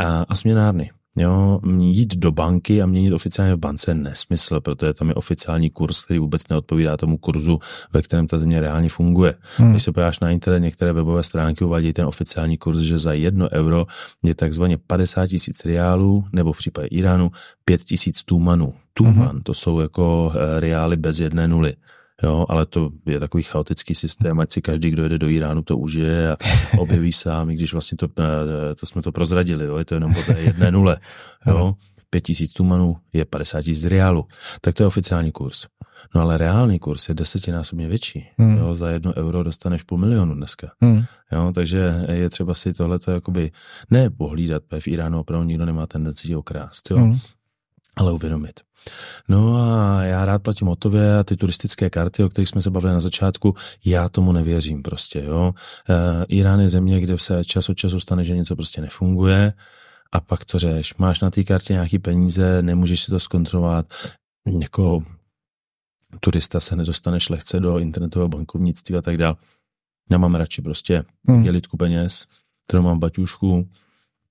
A, a směnárny. Jo, jít do banky a měnit oficiálně v bance nesmysl, protože tam je oficiální kurz, který vůbec neodpovídá tomu kurzu, ve kterém ta země reálně funguje. Hmm. Když se podíváš na internet, některé webové stránky uvádí ten oficiální kurz, že za jedno euro je takzvaně 50 tisíc reálů, nebo v případě Iránu 5 tisíc tumanů. Tuman, hmm. to jsou jako eh, reály bez jedné nuly. Jo, ale to je takový chaotický systém, ať si každý, kdo jede do Iránu, to užije a objeví sám, i když vlastně to, eh, to jsme to prozradili, jo, je to jenom po té jedné nule. Jo. Pět tisíc tumanů je 50 tisíc reálů. Tak to je oficiální kurz. No ale reálný kurz je desetinásobně větší. Hmm. Jo, za jedno euro dostaneš půl milionu dneska. Hmm. Jo, takže je třeba si tohleto jakoby ne pohlídat, v Iránu opravdu nikdo nemá tendenci okrást, jo. Hmm. Ale uvědomit. No a já rád platím hotově a ty turistické karty, o kterých jsme se bavili na začátku, já tomu nevěřím prostě, jo. E, Irán je země, kde se čas od času stane, že něco prostě nefunguje a pak to řeš. Máš na té kartě nějaký peníze, nemůžeš si to zkontrolovat, jako turista se nedostaneš lehce do internetového bankovnictví a tak dále. Já mám radši prostě hmm. dělitku peněz, kterou mám v baťušku,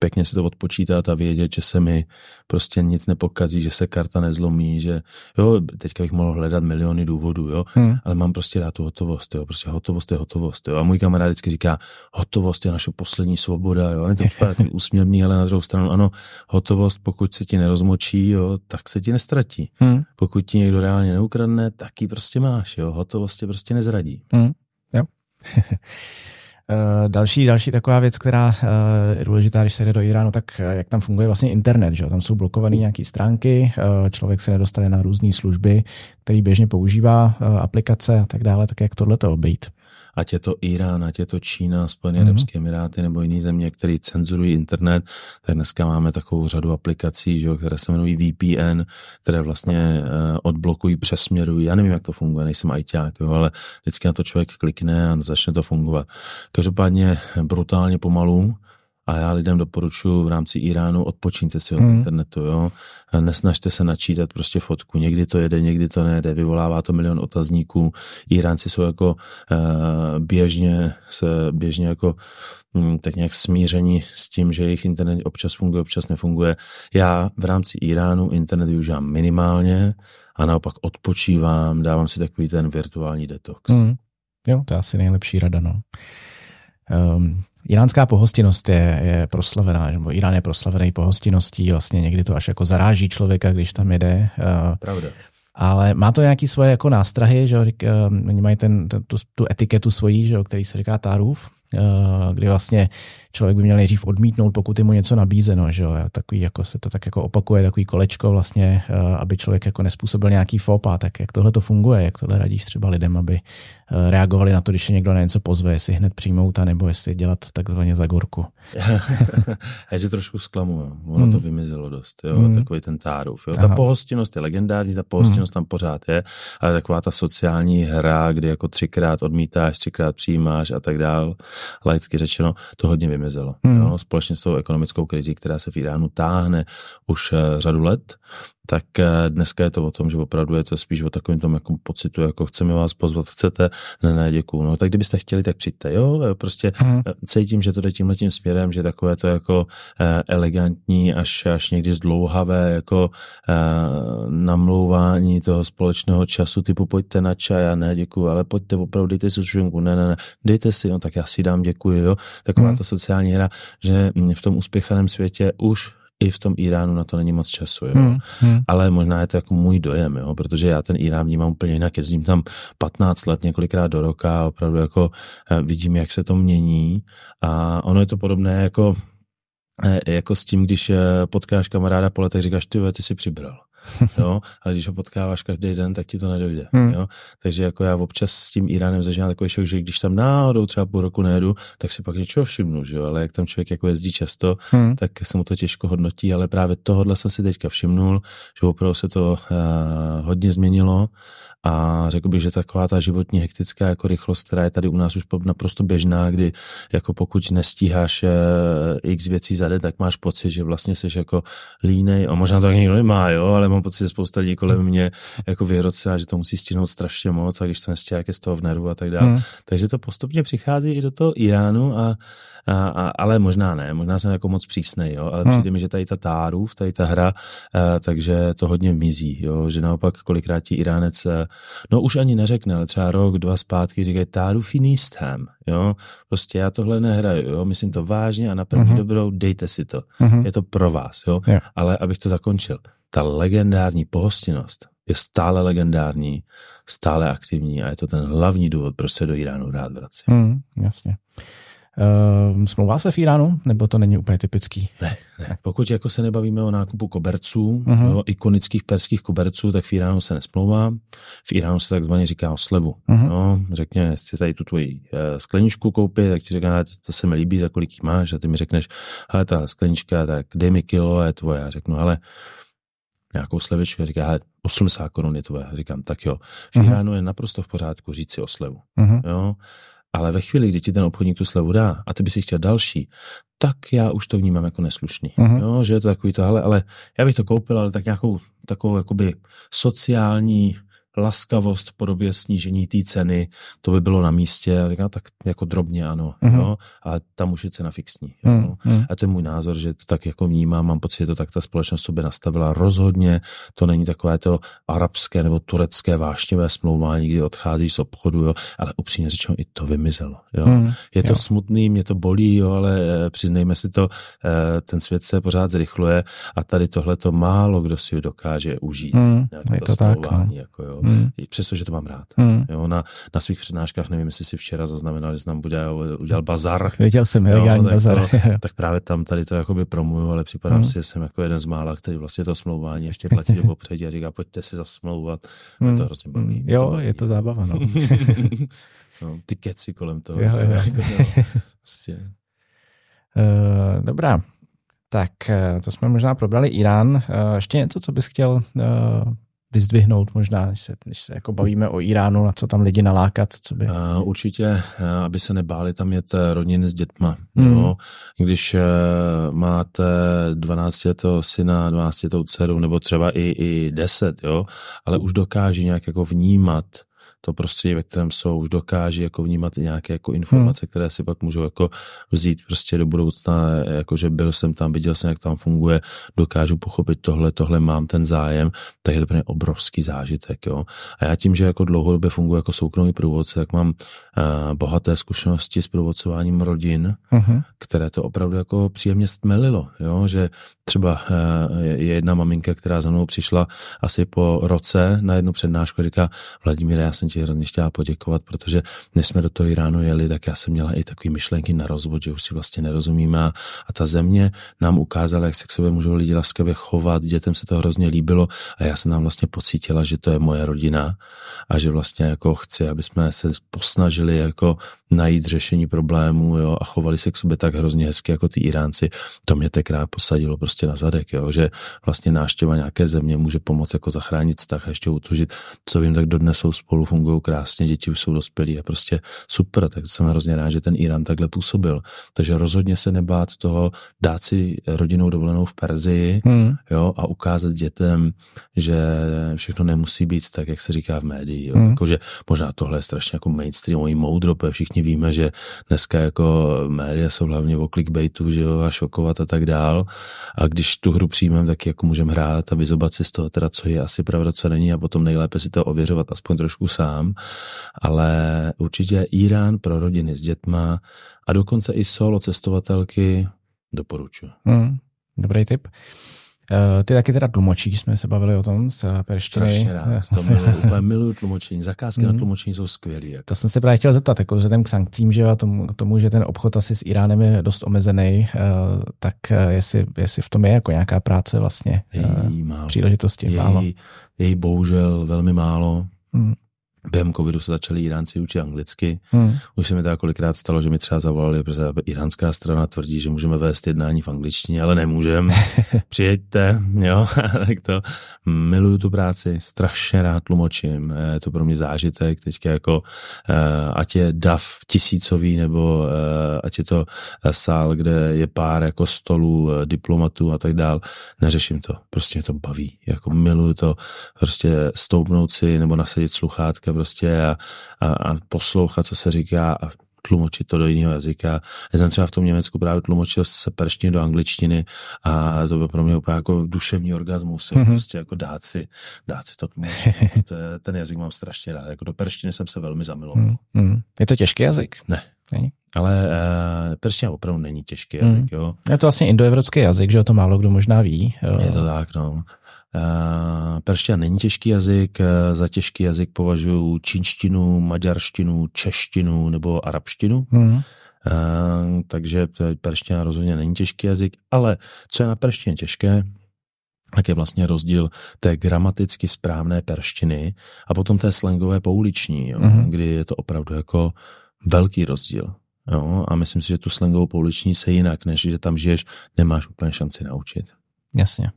pěkně si to odpočítat a vědět, že se mi prostě nic nepokazí, že se karta nezlomí, že jo, teďka bych mohl hledat miliony důvodů, jo, hmm. ale mám prostě rád tu hotovost, jo, prostě hotovost je hotovost, jo. A můj kamarád vždycky říká, hotovost je naše poslední svoboda, jo. Je to takový úsměvný, ale na druhou stranu, ano, hotovost, pokud se ti nerozmočí, jo, tak se ti nestratí. Hmm. Pokud ti někdo reálně neukradne, tak ji prostě máš, jo. Hotovost tě prostě nezradí. Hmm. Jo. Eh, další, další taková věc, která eh, je důležitá, když se jde do Iránu, tak eh, jak tam funguje vlastně internet. Že? Tam jsou blokované nějaké stránky, člověk se nedostane na různé služby, který běžně používá aplikace a tak dále, tak jak tohle to obejít? Ať je to Irán, ať je to Čína, Spojené mm-hmm. Arabské Emiráty nebo jiné země, které cenzurují internet, tak dneska máme takovou řadu aplikací, že jo, které se jmenují VPN, které vlastně uh, odblokují, přesměrují. Já nevím, jak to funguje, nejsem ajťák, jo, ale vždycky na to člověk klikne a začne to fungovat. Každopádně brutálně pomalu, A já lidem doporučuji v rámci Iránu odpočíňte si od hmm. internetu, jo. Nesnažte se načítat prostě fotku. Někdy to jede, někdy to nejde. Vyvolává to milion otazníků. Iránci jsou jako uh, běžně, se, běžně jako um, tak nějak smíření s tím, že jejich internet občas funguje, občas nefunguje. Já v rámci Iránu internet využívám minimálně a naopak odpočívám, dávám si takový ten virtuální detox. Hmm. Jo, to je asi nejlepší rada, no. Um, iránská pohostinnost je, je proslavená, nebo Irán je proslavený pohostinností, vlastně někdy to až jako zaráží člověka, když tam jede. Uh, Pravda. Ale má to nějaký svoje jako nástrahy, že uh, oni mají ten, ten, tu, tu etiketu svojí, že který se říká tárův, uh, kdy vlastně člověk by měl nejdřív odmítnout, pokud je mu něco nabízeno, že jo, takový jako se to tak jako opakuje, takový kolečko vlastně, eh, aby člověk jako nespůsobil nějaký fopa, tak jak tohle to funguje, jak tohle radíš třeba lidem, aby eh, reagovali na to, když je někdo na něco pozve, jestli hned přijmout, nebo jestli dělat takzvaně za gorku. Já tě trošku zklamu, ono hmm. to vymizelo dost, jo, hmm. takový ten tárův. Jo. Ta Aha. pohostinnost je legendární, ta pohostinnost hmm. tam pořád je, ale taková ta sociální hra, kdy jako třikrát odmítáš, třikrát přijímáš a tak dál, laicky řečeno, to hodně vymizelo. Hmm. Jo, společně s tou ekonomickou krizí, která se v Iránu táhne už eh, řadu let, tak eh, dneska je to o tom, že opravdu je to spíš o takovém tom jako pocitu, jako chceme vás pozvat, chcete, ne, ne, děkuju. No tak kdybyste chtěli, tak přijďte, jo, prostě hmm. cítím, že to jde tímhle tím směrem, že takové to jako elegantní, až, až někdy zdlouhavé, jako namlouvání toho společného času, typu pojďte na čaj, a ne, děkuju, ale pojďte opravdu, dejte si sušenku, ne, ne, ne, dejte si, no tak já si dám, děkuji, jo, taková hmm. ta sociální hra, že v tom uspěchaném světě už i v tom Iránu na to není moc času, jo. Hmm, hmm. Ale možná je to jako můj dojem, jo, protože já ten Irán vnímám úplně jinak, jezdím tam 15 let několikrát do roka a opravdu jako eh, vidím, jak se to mění a ono je to podobné jako eh, jako s tím, když eh, potkáš kamaráda po letech, říkáš, ty, ty jsi přibral jo, ale když ho potkáváš každý den, tak ti to nedojde, hmm. jo. Takže jako já občas s tím Iránem zažívám takový šok, že když tam náhodou třeba půl roku nejedu, tak si pak něčeho všimnu, že jo, ale jak tam člověk jako jezdí často, hmm. tak se mu to těžko hodnotí, ale právě tohle jsem si teďka všimnul, že opravdu se to uh, hodně změnilo a řekl bych, že taková ta životní hektická jako rychlost, která je tady u nás už naprosto běžná, kdy jako pokud nestíháš uh, x věcí za den, tak máš pocit, že vlastně jsi jako línej, a možná to tak nikdo nemá, jo, ale mám pocit, že spousta lidí kolem mě jako vyhrocená, že to musí stihnout strašně moc a když to nestíhá, jak je z toho v nervu a tak dále. Hmm. Takže to postupně přichází i do toho Iránu, a, a, a, ale možná ne, možná jsem jako moc přísnej, jo, ale hmm. přijde mi, že tady ta tárův, tady ta hra, a, takže to hodně mizí, jo, že naopak kolikrát ti Iránec, no už ani neřekne, ale třeba rok, dva zpátky říkají tárův jinýstem, jo, prostě já tohle nehraju, jo, myslím to vážně a na první hmm. dobrou dejte si to, hmm. je to pro vás, jo, yeah. ale abych to zakončil ta legendární pohostinnost je stále legendární, stále aktivní a je to ten hlavní důvod, proč se do Iránu rád vrací. Hmm, jasně. Uh, smlouvá se v Iránu, nebo to není úplně typický? Ne, ne. Pokud jako se nebavíme o nákupu koberců, uh-huh. jo, ikonických perských koberců, tak v Iránu se nesmlouvá. V Iránu se takzvaně říká o slevu. Uh-huh. No, řekně, jestli tady tu tvoji uh, skleničku koupit, tak ti říká, to se mi líbí, za kolik jí máš, a ty mi řekneš, ale ta sklenička, tak dej mi kilo je tvoje. Já řeknu, ale nějakou slevičku a říká, 80 korun je tvoje. Říkám, tak jo. V uh-huh. Iránu je naprosto v pořádku říct si o slevu. Uh-huh. Jo? Ale ve chvíli, kdy ti ten obchodník tu slevu dá a ty by si chtěl další, tak já už to vnímám jako neslušný. Uh-huh. Jo, že je to takový to, ale, ale já bych to koupil, ale tak nějakou takovou jakoby sociální laskavost v podobě snížení té ceny, to by bylo na místě. Říkám, tak jako drobně ano, uh-huh. jo, a tam už je cena fixní. Jo. Uh-huh. A to je můj názor, že to tak jako vnímám, mám pocit, že to tak ta společnost sobě nastavila. Rozhodně to není takové to arabské nebo turecké vášnivé smlouvání, kdy odcházíš z obchodu, jo, ale upřímně řečeno i to vymizelo. Jo. Uh-huh. Je to jo. smutný, mě to bolí, jo, ale eh, přiznejme si to, eh, ten svět se pořád zrychluje a tady tohle to málo kdo si dokáže užít. Uh-huh. Je to tak. No. Jako, jo hmm. přestože to mám rád. Hmm. Jo, na, na svých přednáškách, nevím, jestli si včera zaznamenal, že nám bude udělal bazar. Věděl jsem, jo, tak bazar. To, tak právě tam tady to jakoby promuju, ale připadám hmm. si, že jsem jako jeden z mála, který vlastně to smlouvání ještě tlačí do popředí a říká, pojďte si zasmlouvat. Hmm. to hrozně baví. Hmm. Jo, to baví. je to zábava, no. no ty keci kolem toho. Jo, jo. Jako, no, prostě. Uh, dobrá, tak eh, to jsme možná probrali Irán. Eh, ještě něco, co bys chtěl vyzdvihnout možná, když se, když se jako bavíme o Iránu, na co tam lidi nalákat, co by... Uh, určitě, uh, aby se nebáli tam jet rodiny s dětma. Mm. Jo? Když uh, máte 12 syna, 12 dceru, nebo třeba i, i 10, jo? ale už dokáží nějak jako vnímat to prostředí, ve kterém jsou, už dokáží jako vnímat nějaké jako informace, hmm. které si pak můžou jako vzít prostě do budoucna, jako že byl jsem tam, viděl jsem, jak tam funguje, dokážu pochopit tohle, tohle mám ten zájem, tak je to pro obrovský zážitek, jo. A já tím, že jako dlouhodobě funguji jako soukromý průvodce, tak mám uh, bohaté zkušenosti s průvodcováním rodin, uh-huh. které to opravdu jako příjemně stmelilo, jo, že třeba uh, je jedna maminka, která za mnou přišla asi po roce na jednu přednášku a říká, Vladimír, já jsem ti hrozně chtěla poděkovat, protože než jsme do toho Iránu jeli, tak já jsem měla i takové myšlenky na rozvod, že už si vlastně nerozumíme a, a ta země nám ukázala, jak se k sobě můžou lidi laskavě chovat, dětem se to hrozně líbilo a já jsem nám vlastně pocítila, že to je moje rodina a že vlastně jako chci, aby jsme se posnažili jako najít řešení problémů jo, a chovali se k sobě tak hrozně hezky jako ty Iránci. To mě tenkrát posadilo prostě na zadek, jo, že vlastně náštěva nějaké země může pomoct jako zachránit vztah a ještě utužit, co vím, tak dodnes jsou spolu, fungují krásně, děti už jsou dospělí a prostě super, tak jsem hrozně rád, že ten Irán takhle působil. Takže rozhodně se nebát toho dát si rodinou dovolenou v Perzii hmm. jo, a ukázat dětem, že všechno nemusí být tak, jak se říká v médii. Jo. Hmm. Jako, že možná tohle je strašně jako mainstreamový moudro, protože všichni víme, že dneska jako média jsou hlavně o clickbaitu, že jo, a šokovat a tak dál. A když tu hru přijmeme, tak jako můžeme hrát a vyzobat si z toho teda, co je asi pravda, co není a potom nejlépe si to ověřovat aspoň trošku sám. Ale určitě Irán pro rodiny s dětma a dokonce i solo cestovatelky doporučuji. Hmm, dobrý tip. Uh, ty taky teda tlumočíš, jsme se bavili o tom z perštiny. Strašně rád, to miluji, úplně miluji tlumočení. Zakázky mm. na tlumočení jsou skvělé. Jako. To jsem se právě chtěl zeptat, jako vzhledem k sankcím, že a tomu, tomu, že ten obchod asi s Iránem je dost omezený, tak jestli, jestli v tom je jako nějaká práce vlastně, uh, málo. příležitosti její, málo. Její bohužel velmi málo. Mm během covidu se začali Iránci učit anglicky. Hmm. Už se mi to kolikrát stalo, že mi třeba zavolali, protože iránská strana tvrdí, že můžeme vést jednání v angličtině, ale nemůžeme. Přijeďte, jo, tak to miluju tu práci, strašně rád tlumočím, je to pro mě zážitek, teďka jako eh, ať je DAF tisícový, nebo eh, ať je to eh, sál, kde je pár jako stolů diplomatů a tak dál, neřeším to, prostě mě to baví, jako miluju to, prostě stoupnout si nebo nasadit sluchátka prostě a, a, a poslouchat, co se říká a tlumočit to do jiného jazyka. Já jsem třeba v tom Německu právě tlumočil se perštiny do angličtiny a to bylo pro mě úplně jako duševní orgasmus, mm-hmm. prostě jako dát si, dát si to tlumočit. to je, ten jazyk mám strašně rád. Jako do perštiny jsem se velmi zamiloval. Mm-hmm. Je to těžký jazyk? Ne. Není? Ale uh, perština opravdu není těžký jazyk, mm. jo. Je to vlastně indoevropský jazyk, že o to málo kdo možná ví. Jo. Je to tak, no. Eh, perština není těžký jazyk, eh, za těžký jazyk považuji čínštinu, maďarštinu, češtinu nebo arabštinu. Mm. takže perština rozhodně není těžký jazyk, ale co je na perštině těžké, tak je vlastně rozdíl té gramaticky správné perštiny a potom té slangové pouliční, jo, mm. kdy je to opravdu jako velký rozdíl. Jo, a myslím si, že tu slangovou pouliční se jinak, než že tam žiješ, nemáš úplně šanci naučit. Jasně.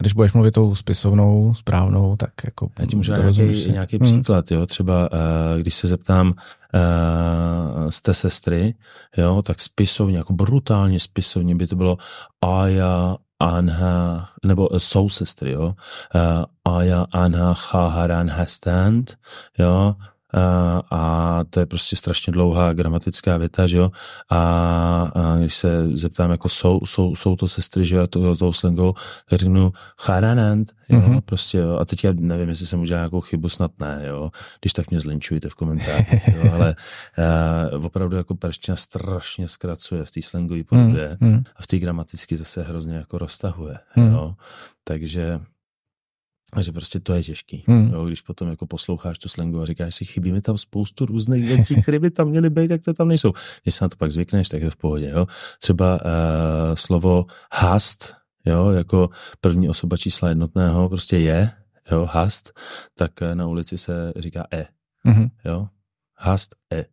Když budeš mluvit tou spisovnou, správnou, tak jako... Já ti můžu nějaký, nějaký hmm. příklad, jo, třeba uh, když se zeptám uh, z té sestry, jo, tak spisovně, jako brutálně spisovně by to bylo Aja, Anha, nebo jsou sestry, jo, Aja, Anha, Chaharan, Hastand, jo, a to je prostě strašně dlouhá gramatická věta, že jo, a, a když se zeptám, jako jsou, jsou, jsou to sestry, že jo, to, toho slangou, tak řeknu charanand, jo, mm-hmm. prostě jo, a teď já nevím, jestli jsem udělal nějakou chybu, snad ne, jo, když tak mě zlinčujte v komentářích, jo, ale uh, opravdu jako perština strašně zkracuje v té slangové podobě mm-hmm. a v té gramaticky zase hrozně jako roztahuje, mm-hmm. jo, takže takže prostě to je těžký. Hmm. Jo, když potom jako posloucháš tu slangu a říkáš si, chybí mi tam spoustu různých věcí, které by tam měly být, tak to tam nejsou. Když se na to pak zvykneš, tak je v pohodě. Jo. Třeba uh, slovo hast, jo, jako první osoba čísla jednotného prostě je, jo, hast, tak na ulici se říká e. Hmm. Jo, hast, e.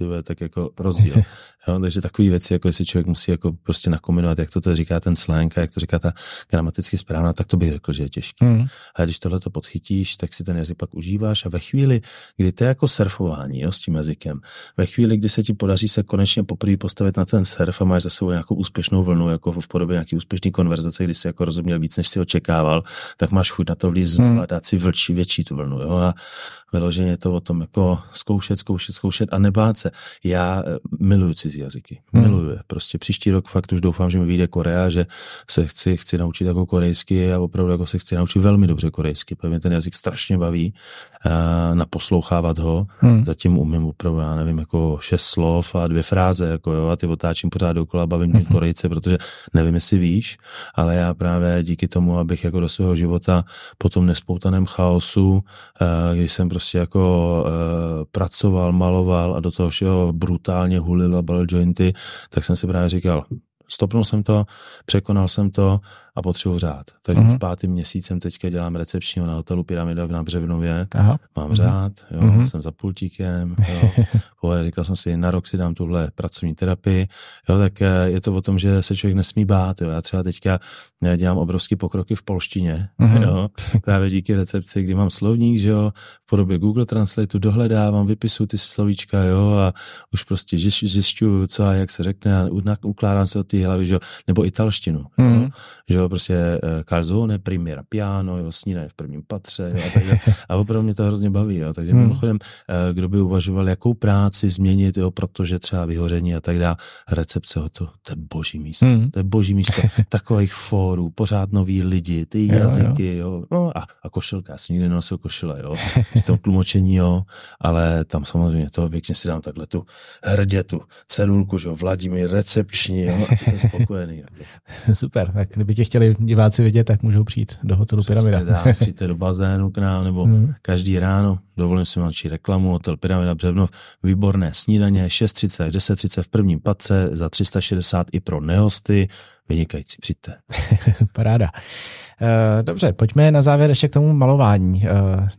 je tak jako rozdíl. Jo, takže takové věci, jako jestli člověk musí jako prostě nakombinovat, jak to, to říká ten slang a jak to říká ta gramaticky správná, tak to bych řekl, že je těžké. Mm. A když tohle to podchytíš, tak si ten jazyk pak užíváš a ve chvíli, kdy to je jako surfování jo, s tím jazykem, ve chvíli, kdy se ti podaří se konečně poprvé postavit na ten surf a máš za sebou nějakou úspěšnou vlnu, jako v podobě nějaký úspěšný konverzace, kdy jsi jako rozuměl víc, než si očekával, tak máš chuť na to vlíz mm. a dát si vlčí, větší tu vlnu. Jo? A vyloženě to o tom jako zkoušet, zkoušet, zkoušet a nebát se. Já eh, miluju cizí jazyky. Hmm. Miluju. Prostě příští rok fakt už doufám, že mi vyjde Korea, že se chci, chci naučit jako korejsky a opravdu jako se chci naučit velmi dobře korejsky, mě ten jazyk strašně baví uh, naposlouchávat ho. Hmm. Zatím umím opravdu, já nevím, jako šest slov a dvě fráze, jako jo, a ty otáčím pořád dokola, bavím mě hmm. korejce, protože nevím, jestli víš, ale já právě díky tomu, abych jako do svého života po tom nespoutaném chaosu, uh, když jsem prostě jako pracoval, maloval a do toho všeho brutálně hulil a bal jointy, tak jsem si právě říkal, stopnul jsem to, překonal jsem to a potřebuji řád. Takže uh-huh. už pátým měsícem teďka dělám recepčního na hotelu Pyramida v Břevnově. Aha. Mám uh-huh. řád, jo, uh-huh. jsem za pultíkem, jo. říkal jsem si, na rok si dám tuhle pracovní terapii, jo, tak eh, je to o tom, že se člověk nesmí bát, jo. Já třeba teďka eh, dělám obrovský pokroky v polštině, uh-huh. jo, právě díky recepci, kdy mám slovník, že jo, v podobě Google Translate dohledávám, vypisuju ty slovíčka, jo, a už prostě zjišťuju, co a jak se řekne a ukládám se do té hlavy, že jo, nebo italštinu, uh-huh. jo, že jo, prostě eh, calzone, primera piano, jo, snídaně v prvním patře, jo, a, takže, a opravdu mě to hrozně baví, jo, takže hmm. mimochodem, eh, kdo by uvažoval, jakou práci změnit, jo, protože třeba vyhoření a tak dále, recepce, jo, to, to je boží místo, hmm. to je boží místo, takových fórů, pořád noví lidi, ty jazyky, jo, jo. No a, a košilka, já jsem nikdy nosil košile, jo, v tom tlumočení, jo, ale tam samozřejmě to většině si dám takhle tu hrdě, tu cedulku, že jo, Vladimír recepční, jo, jsem spokojený. Super, tak kdyby tě chtěli diváci vidět, tak můžou přijít do hotelu Pyramida. Dá, přijďte do bazénu k nám, nebo hmm. každý ráno, dovolím si mladší reklamu, hotel Pyramida Břevnov, výborné snídaně, 6.30 10.30 v prvním patře, za 360 i pro nehosty, vynikající, přijďte. Paráda. Eh, dobře, pojďme na závěr ještě k tomu malování. Eh,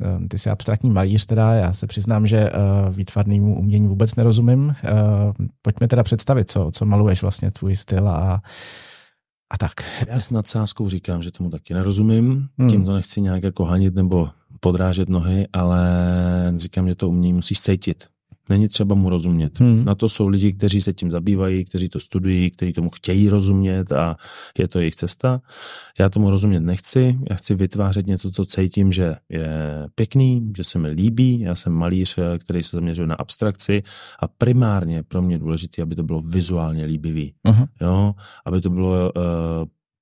eh, ty jsi abstraktní malíř, teda já se přiznám, že výtvarnému umění vůbec nerozumím. Pojďme teda představit, co, co maluješ vlastně, tvůj styl a a tak. Já s nadsázkou říkám, že tomu taky nerozumím, hmm. tím to nechci nějak jako hanit nebo podrážet nohy, ale říkám, že to umění musíš cítit. Není třeba mu rozumět. Hmm. Na to jsou lidi, kteří se tím zabývají, kteří to studují, kteří tomu chtějí rozumět a je to jejich cesta. Já tomu rozumět nechci, já chci vytvářet něco, co cítím, že je pěkný, že se mi líbí. Já jsem malíř, který se zaměřuje na abstrakci a primárně pro mě důležité, aby to bylo vizuálně líbivý. Uh-huh. Jo? Aby to bylo uh,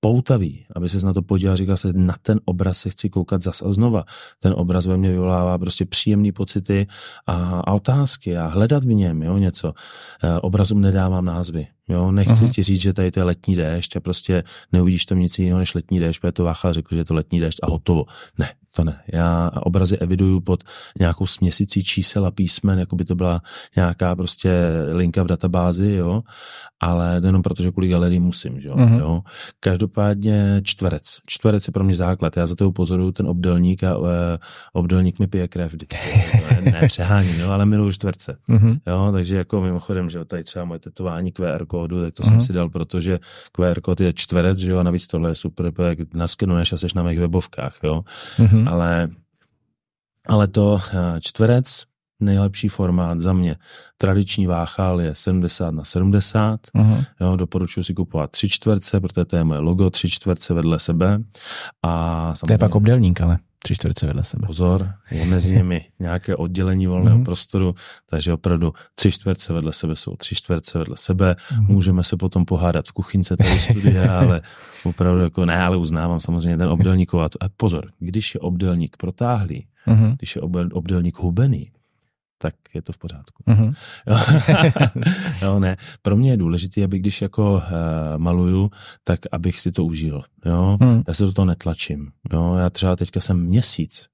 poutavý, aby se na to podíval, říkal se, na ten obraz se chci koukat zas a znova. Ten obraz ve mně vyvolává prostě příjemné pocity a, a otázky a hledat v něm jo, něco. E, obrazům nedávám názvy. Jo, nechci uh-huh. ti říct, že tady to je letní déšť a prostě neuvidíš tam nic jiného než letní déšť, protože to Vácha řekl, že je to letní déšť a hotovo. Ne, to ne. Já obrazy eviduju pod nějakou směsicí čísel a písmen, jako by to byla nějaká prostě linka v databázi, jo, ale to jenom proto, že kvůli galerii musím, jo. Uh-huh. jo. Každopádně čtverec. Čtverec je pro mě základ. Já za to upozoruju ten obdelník a uh, obdelník mi pije krev vždycky. ne, přeháním, jo, ale miluju čtverce. Uh-huh. Jo, takže jako mimochodem, že tady třeba moje tetování QR kódu, tak to uh-huh. jsem si dal, protože QR kód je čtverec, že jo, a navíc tohle je super, jak naskenuješ a seš na mých webovkách, jo. Uh-huh. Ale, ale to eh, čtverec, nejlepší formát za mě. Tradiční váchal je 70 na 70. Uh-huh. Jo, doporučuji si kupovat tři čtverce, protože to je moje logo, tři čtverce vedle sebe. A to je pak obdelník, ale tři čtverce vedle sebe. Pozor, je mezi nimi nějaké oddělení volného mm-hmm. prostoru, takže opravdu tři čtverce vedle sebe jsou tři čtverce vedle sebe. Mm-hmm. Můžeme se potom pohádat v kuchynce tady studie, ale opravdu jako ne, ale uznávám samozřejmě ten obdelník. A pozor, když je obdelník protáhlý, mm-hmm. když je obdelník hubený, tak je to v pořádku. Mm-hmm. jo, ne. Pro mě je důležité, aby když jako uh, maluju, tak abych si to užil. Jo? Mm. Já se do toho netlačím. Jo? Já třeba teďka jsem měsíc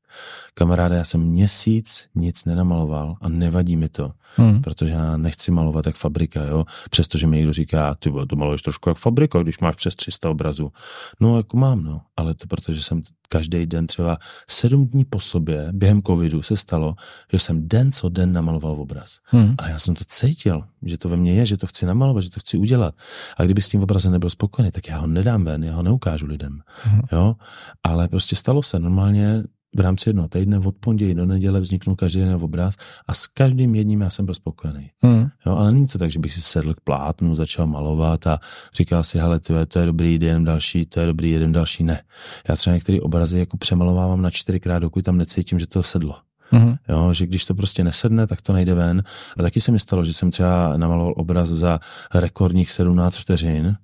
Kamaráde, já jsem měsíc nic nenamaloval a nevadí mi to, hmm. protože já nechci malovat jak fabrika, jo. Přestože mi někdo říká, ty to maluješ trošku jak fabrika, když máš přes 300 obrazů. No, jako mám, no. Ale to protože jsem každý den třeba sedm dní po sobě, během covidu se stalo, že jsem den co den namaloval obraz. Hmm. A já jsem to cítil, že to ve mně je, že to chci namalovat, že to chci udělat. A kdyby s tím obrazem nebyl spokojený, tak já ho nedám ven, já ho neukážu lidem. Hmm. Jo? Ale prostě stalo se. Normálně v rámci jednoho týdne od pondělí do neděle vzniknul každý jeden obraz a s každým jedním já jsem byl spokojený. Hmm. Jo, ale není to tak, že bych si sedl k plátnu, začal malovat a říkal si, hele, tyhle, to je dobrý jeden další, to je dobrý jeden další, ne. Já třeba některé obrazy jako přemalovávám na čtyřikrát, dokud tam necítím, že to sedlo. Mm-hmm. Jo, že když to prostě nesedne, tak to nejde ven. A taky se mi stalo, že jsem třeba namaloval obraz za rekordních 17 vteřin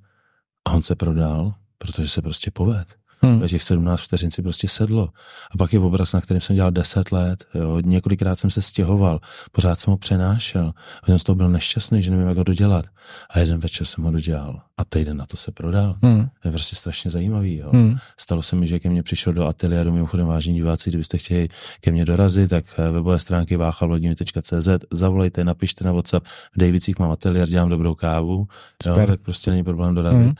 a on se prodal, protože se prostě poved. Hmm. Těch 17 vteřin si prostě sedlo. A pak je obraz, na kterém jsem dělal 10 let. Jo. Několikrát jsem se stěhoval, pořád jsem ho přenášel. A jsem z toho byl nešťastný, že nevím, jak ho dodělat. A jeden večer jsem ho dodělal. A týden na to se prodal. Hmm. Je prostě strašně zajímavý. Jo. Hmm. Stalo se mi, že ke mně přišel do ateliéru, mimochodem vážení diváci, kdybyste chtěli ke mně dorazit, tak eh, webové stránky váchalodiny.cz, zavolejte, napište na WhatsApp, v Davicích mám ateliér, dělám dobrou kávu, jo, tak prostě není problém dorazit. Hmm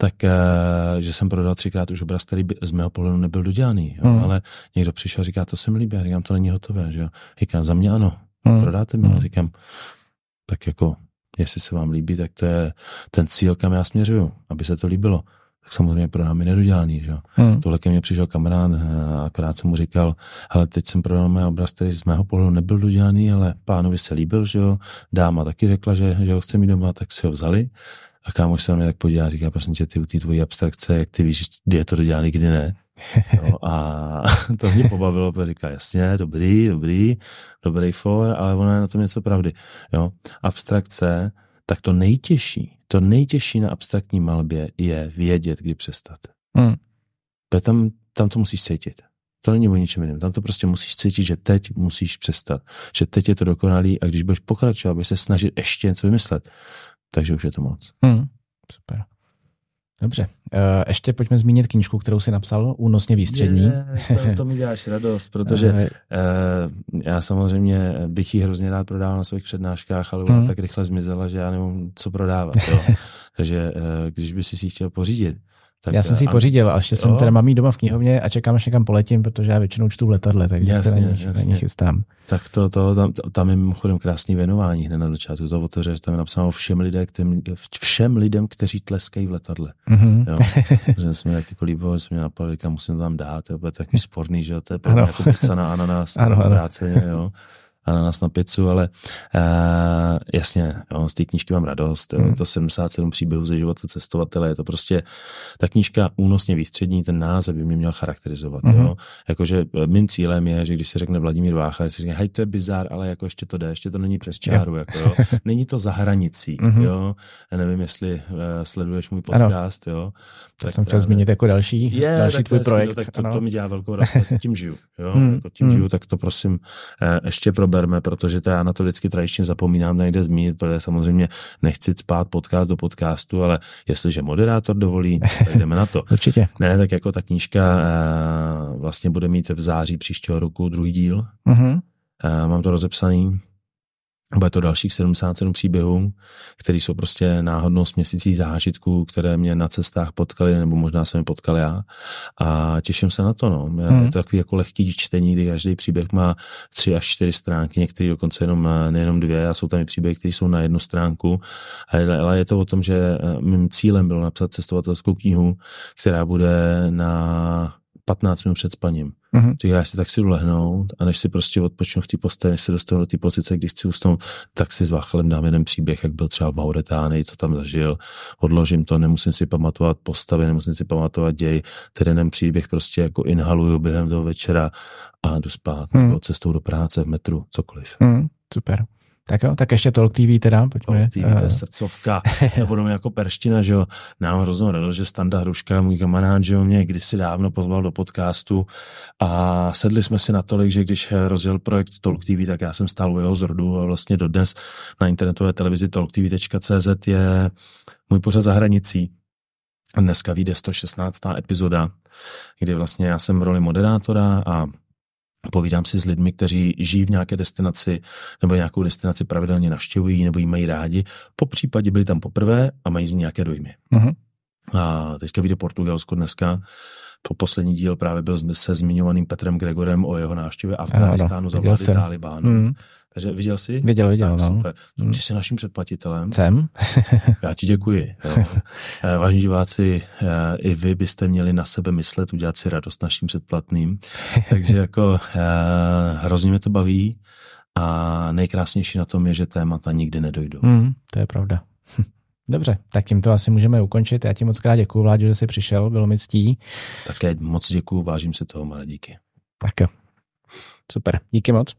tak uh, že jsem prodal třikrát už obraz, který by, z mého pohledu nebyl dodělaný, jo? Mm. ale někdo přišel a říká, to se mi líbí, já říkám, to není hotové, že jo. Říkám, za mě ano, mm. prodáte mi, mm. říkám, tak jako, jestli se vám líbí, tak to je ten cíl, kam já směřuju, aby se to líbilo. Tak samozřejmě prodám i nedodělaný, že jo. Mm. Tohle ke mně přišel kamarád a akorát jsem mu říkal, ale teď jsem prodal mé obraz, který z mého pohledu nebyl dodělaný, ale pánovi se líbil, že jo. Dáma taky řekla, že, že ho chce mít doma, tak si ho vzali. A kámoš se na mě tak podívá a říká, prosím tě, ty, ty tvojí abstrakce, jak ty víš, kdy je to dodělaný, kdy ne. No, a to mě pobavilo, protože říká, jasně, dobrý, dobrý, dobrý for, ale ono je na tom něco pravdy. Jo? Abstrakce, tak to nejtěžší, to nejtěžší na abstraktní malbě je vědět, kdy přestat. Hmm. Tam, tam to musíš cítit. To není o ničem jiném. Tam to prostě musíš cítit, že teď musíš přestat. Že teď je to dokonalý a když budeš pokračovat, aby se snažit ještě něco vymyslet, takže už je to moc. Hmm, super. Dobře. Uh, ještě pojďme zmínit knížku, kterou si napsal, Únosně výstřední. Je, to, to mi děláš radost, protože uh, já samozřejmě bych ji hrozně rád prodával na svých přednáškách, ale ona hmm. tak rychle zmizela, že já nevím, co prodávat. Jo. Takže uh, když by si si ji chtěl pořídit, tak já jsem si ji pořídil a ještě jsem teda mám doma v knihovně a čekám, až někam poletím, protože já většinou čtu v letadle, takže jasně, není, jasně. chystám. Tak to, to tam, tam je mimochodem krásný věnování hned na začátku. To otevře, že tam je napsáno všem, lidé, kterým, všem lidem, kteří tleskají v letadle. Mm-hmm. Jo? že jsme taky jako líbilo, že jsme mě napadli, říkám, musím to tam dát, to je takový sporný, že to je pro mě jako pizza na ananas, ano, ano. Vráceně, jo ananas na pizzu, ale uh, jasně, jo, z té knížky mám radost, hmm. to 77 příběhů ze života cestovatele, je to prostě ta knížka únosně výstřední, ten název by mě měl charakterizovat, hmm. jo. Jakože eh, mým cílem je, že když se řekne Vladimír Vácha, si řekne, hej, to je bizár, ale jako ještě to jde, ještě to není přes čáru, jo. jako jo. Není to za hranicí, hmm. jo. Já nevím, jestli uh, sleduješ můj podcast, ano. jo. To tak, jsem chtěl zmínit jako další, je, další tvůj projekt. No, tak to, to, mi dělá velkou radost, tím žiju, jo. Hmm. Jako tím hmm. žiju, tak to prosím uh, ještě pro proberme, protože to já na to vždycky tradičně zapomínám nejde zmínit, protože samozřejmě nechci spát podcast do podcastu, ale jestliže moderátor dovolí, tak jdeme na to. Určitě. Ne, tak jako ta knížka uh, vlastně bude mít v září příštího roku druhý díl. Uh, mám to rozepsaný, bude to dalších 77 příběhů, které jsou prostě náhodnou směsící zážitků, které mě na cestách potkaly, nebo možná jsem je potkal já. A těším se na to. No. Hmm. Je to takový jako lehký čtení, kdy každý příběh má tři až čtyři stránky, některý dokonce jenom, nejenom dvě, a jsou tam i příběhy, které jsou na jednu stránku. Ale je to o tom, že eh, mým cílem bylo napsat cestovatelskou knihu, která bude na 15 minut před spaním. Mm-hmm. Říká, já si tak si ulehnout a než si prostě odpočnu v té posteli, než se dostanu do té pozice, když chci usnout, tak si s Váchalem dám jeden příběh, jak byl třeba v Mauretánii, co tam zažil, odložím to, nemusím si pamatovat postavy, nemusím si pamatovat děj, tedy jeden příběh prostě jako inhaluju během toho večera a jdu spát, mm. nebo cestou do práce, v metru, cokoliv. Mm, super. Tak jo, tak ještě Talk TV teda, pojďme. Talk TV, to je eh. srdcovka, nebo jako perština, že jo. Nám hroznou radost, že Standa Hruška, můj kamarád, že jo, mě kdysi dávno pozval do podcastu a sedli jsme si natolik, že když rozjel projekt Talk TV, tak já jsem stál u jeho zrodu a vlastně dodnes na internetové televizi talktv.cz je můj pořad za hranicí. Dneska vyjde 116. epizoda, kdy vlastně já jsem v roli moderátora a povídám si s lidmi, kteří žijí v nějaké destinaci nebo nějakou destinaci pravidelně navštěvují nebo jí mají rádi. Po případě byli tam poprvé a mají z ní nějaké dojmy. Uh-huh. A teďka vyjde Portugalsko dneska. Po poslední díl právě byl se zmiňovaným Petrem Gregorem o jeho návštěvě Afganistánu za vlády Talibánu. Mm. Takže viděl jsi? Viděl, viděl. Tak, no. Super. Mm. Ty jsi naším předplatitelem. Jsem. Já ti děkuji. Jo. Eh, vážení diváci, eh, i vy byste měli na sebe myslet, udělat si radost naším předplatným. Takže jako eh, hrozně mě to baví a nejkrásnější na tom je, že témata nikdy nedojdou. Mm, to je pravda. Dobře, tak tím to asi můžeme ukončit. Já ti moc krát děkuji, Vláďo, že jsi přišel, bylo mi ctí. Také moc děkuji, vážím si toho, malé díky. Tak jo. Super, díky moc.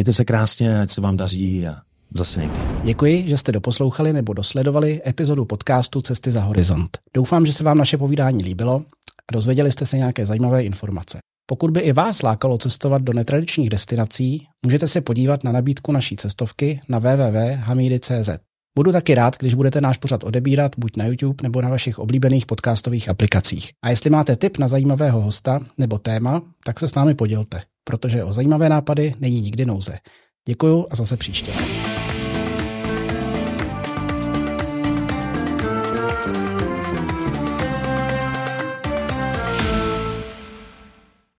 Mějte se krásně, ať se vám daří a zase někdy. Děkuji, že jste doposlouchali nebo dosledovali epizodu podcastu Cesty za horizont. Doufám, že se vám naše povídání líbilo a dozvěděli jste se nějaké zajímavé informace. Pokud by i vás lákalo cestovat do netradičních destinací, můžete se podívat na nabídku naší cestovky na www.hamidy.cz. Budu taky rád, když budete náš pořad odebírat buď na YouTube nebo na vašich oblíbených podcastových aplikacích. A jestli máte tip na zajímavého hosta nebo téma, tak se s námi podělte, protože o zajímavé nápady není nikdy nouze. Děkuju a zase příště.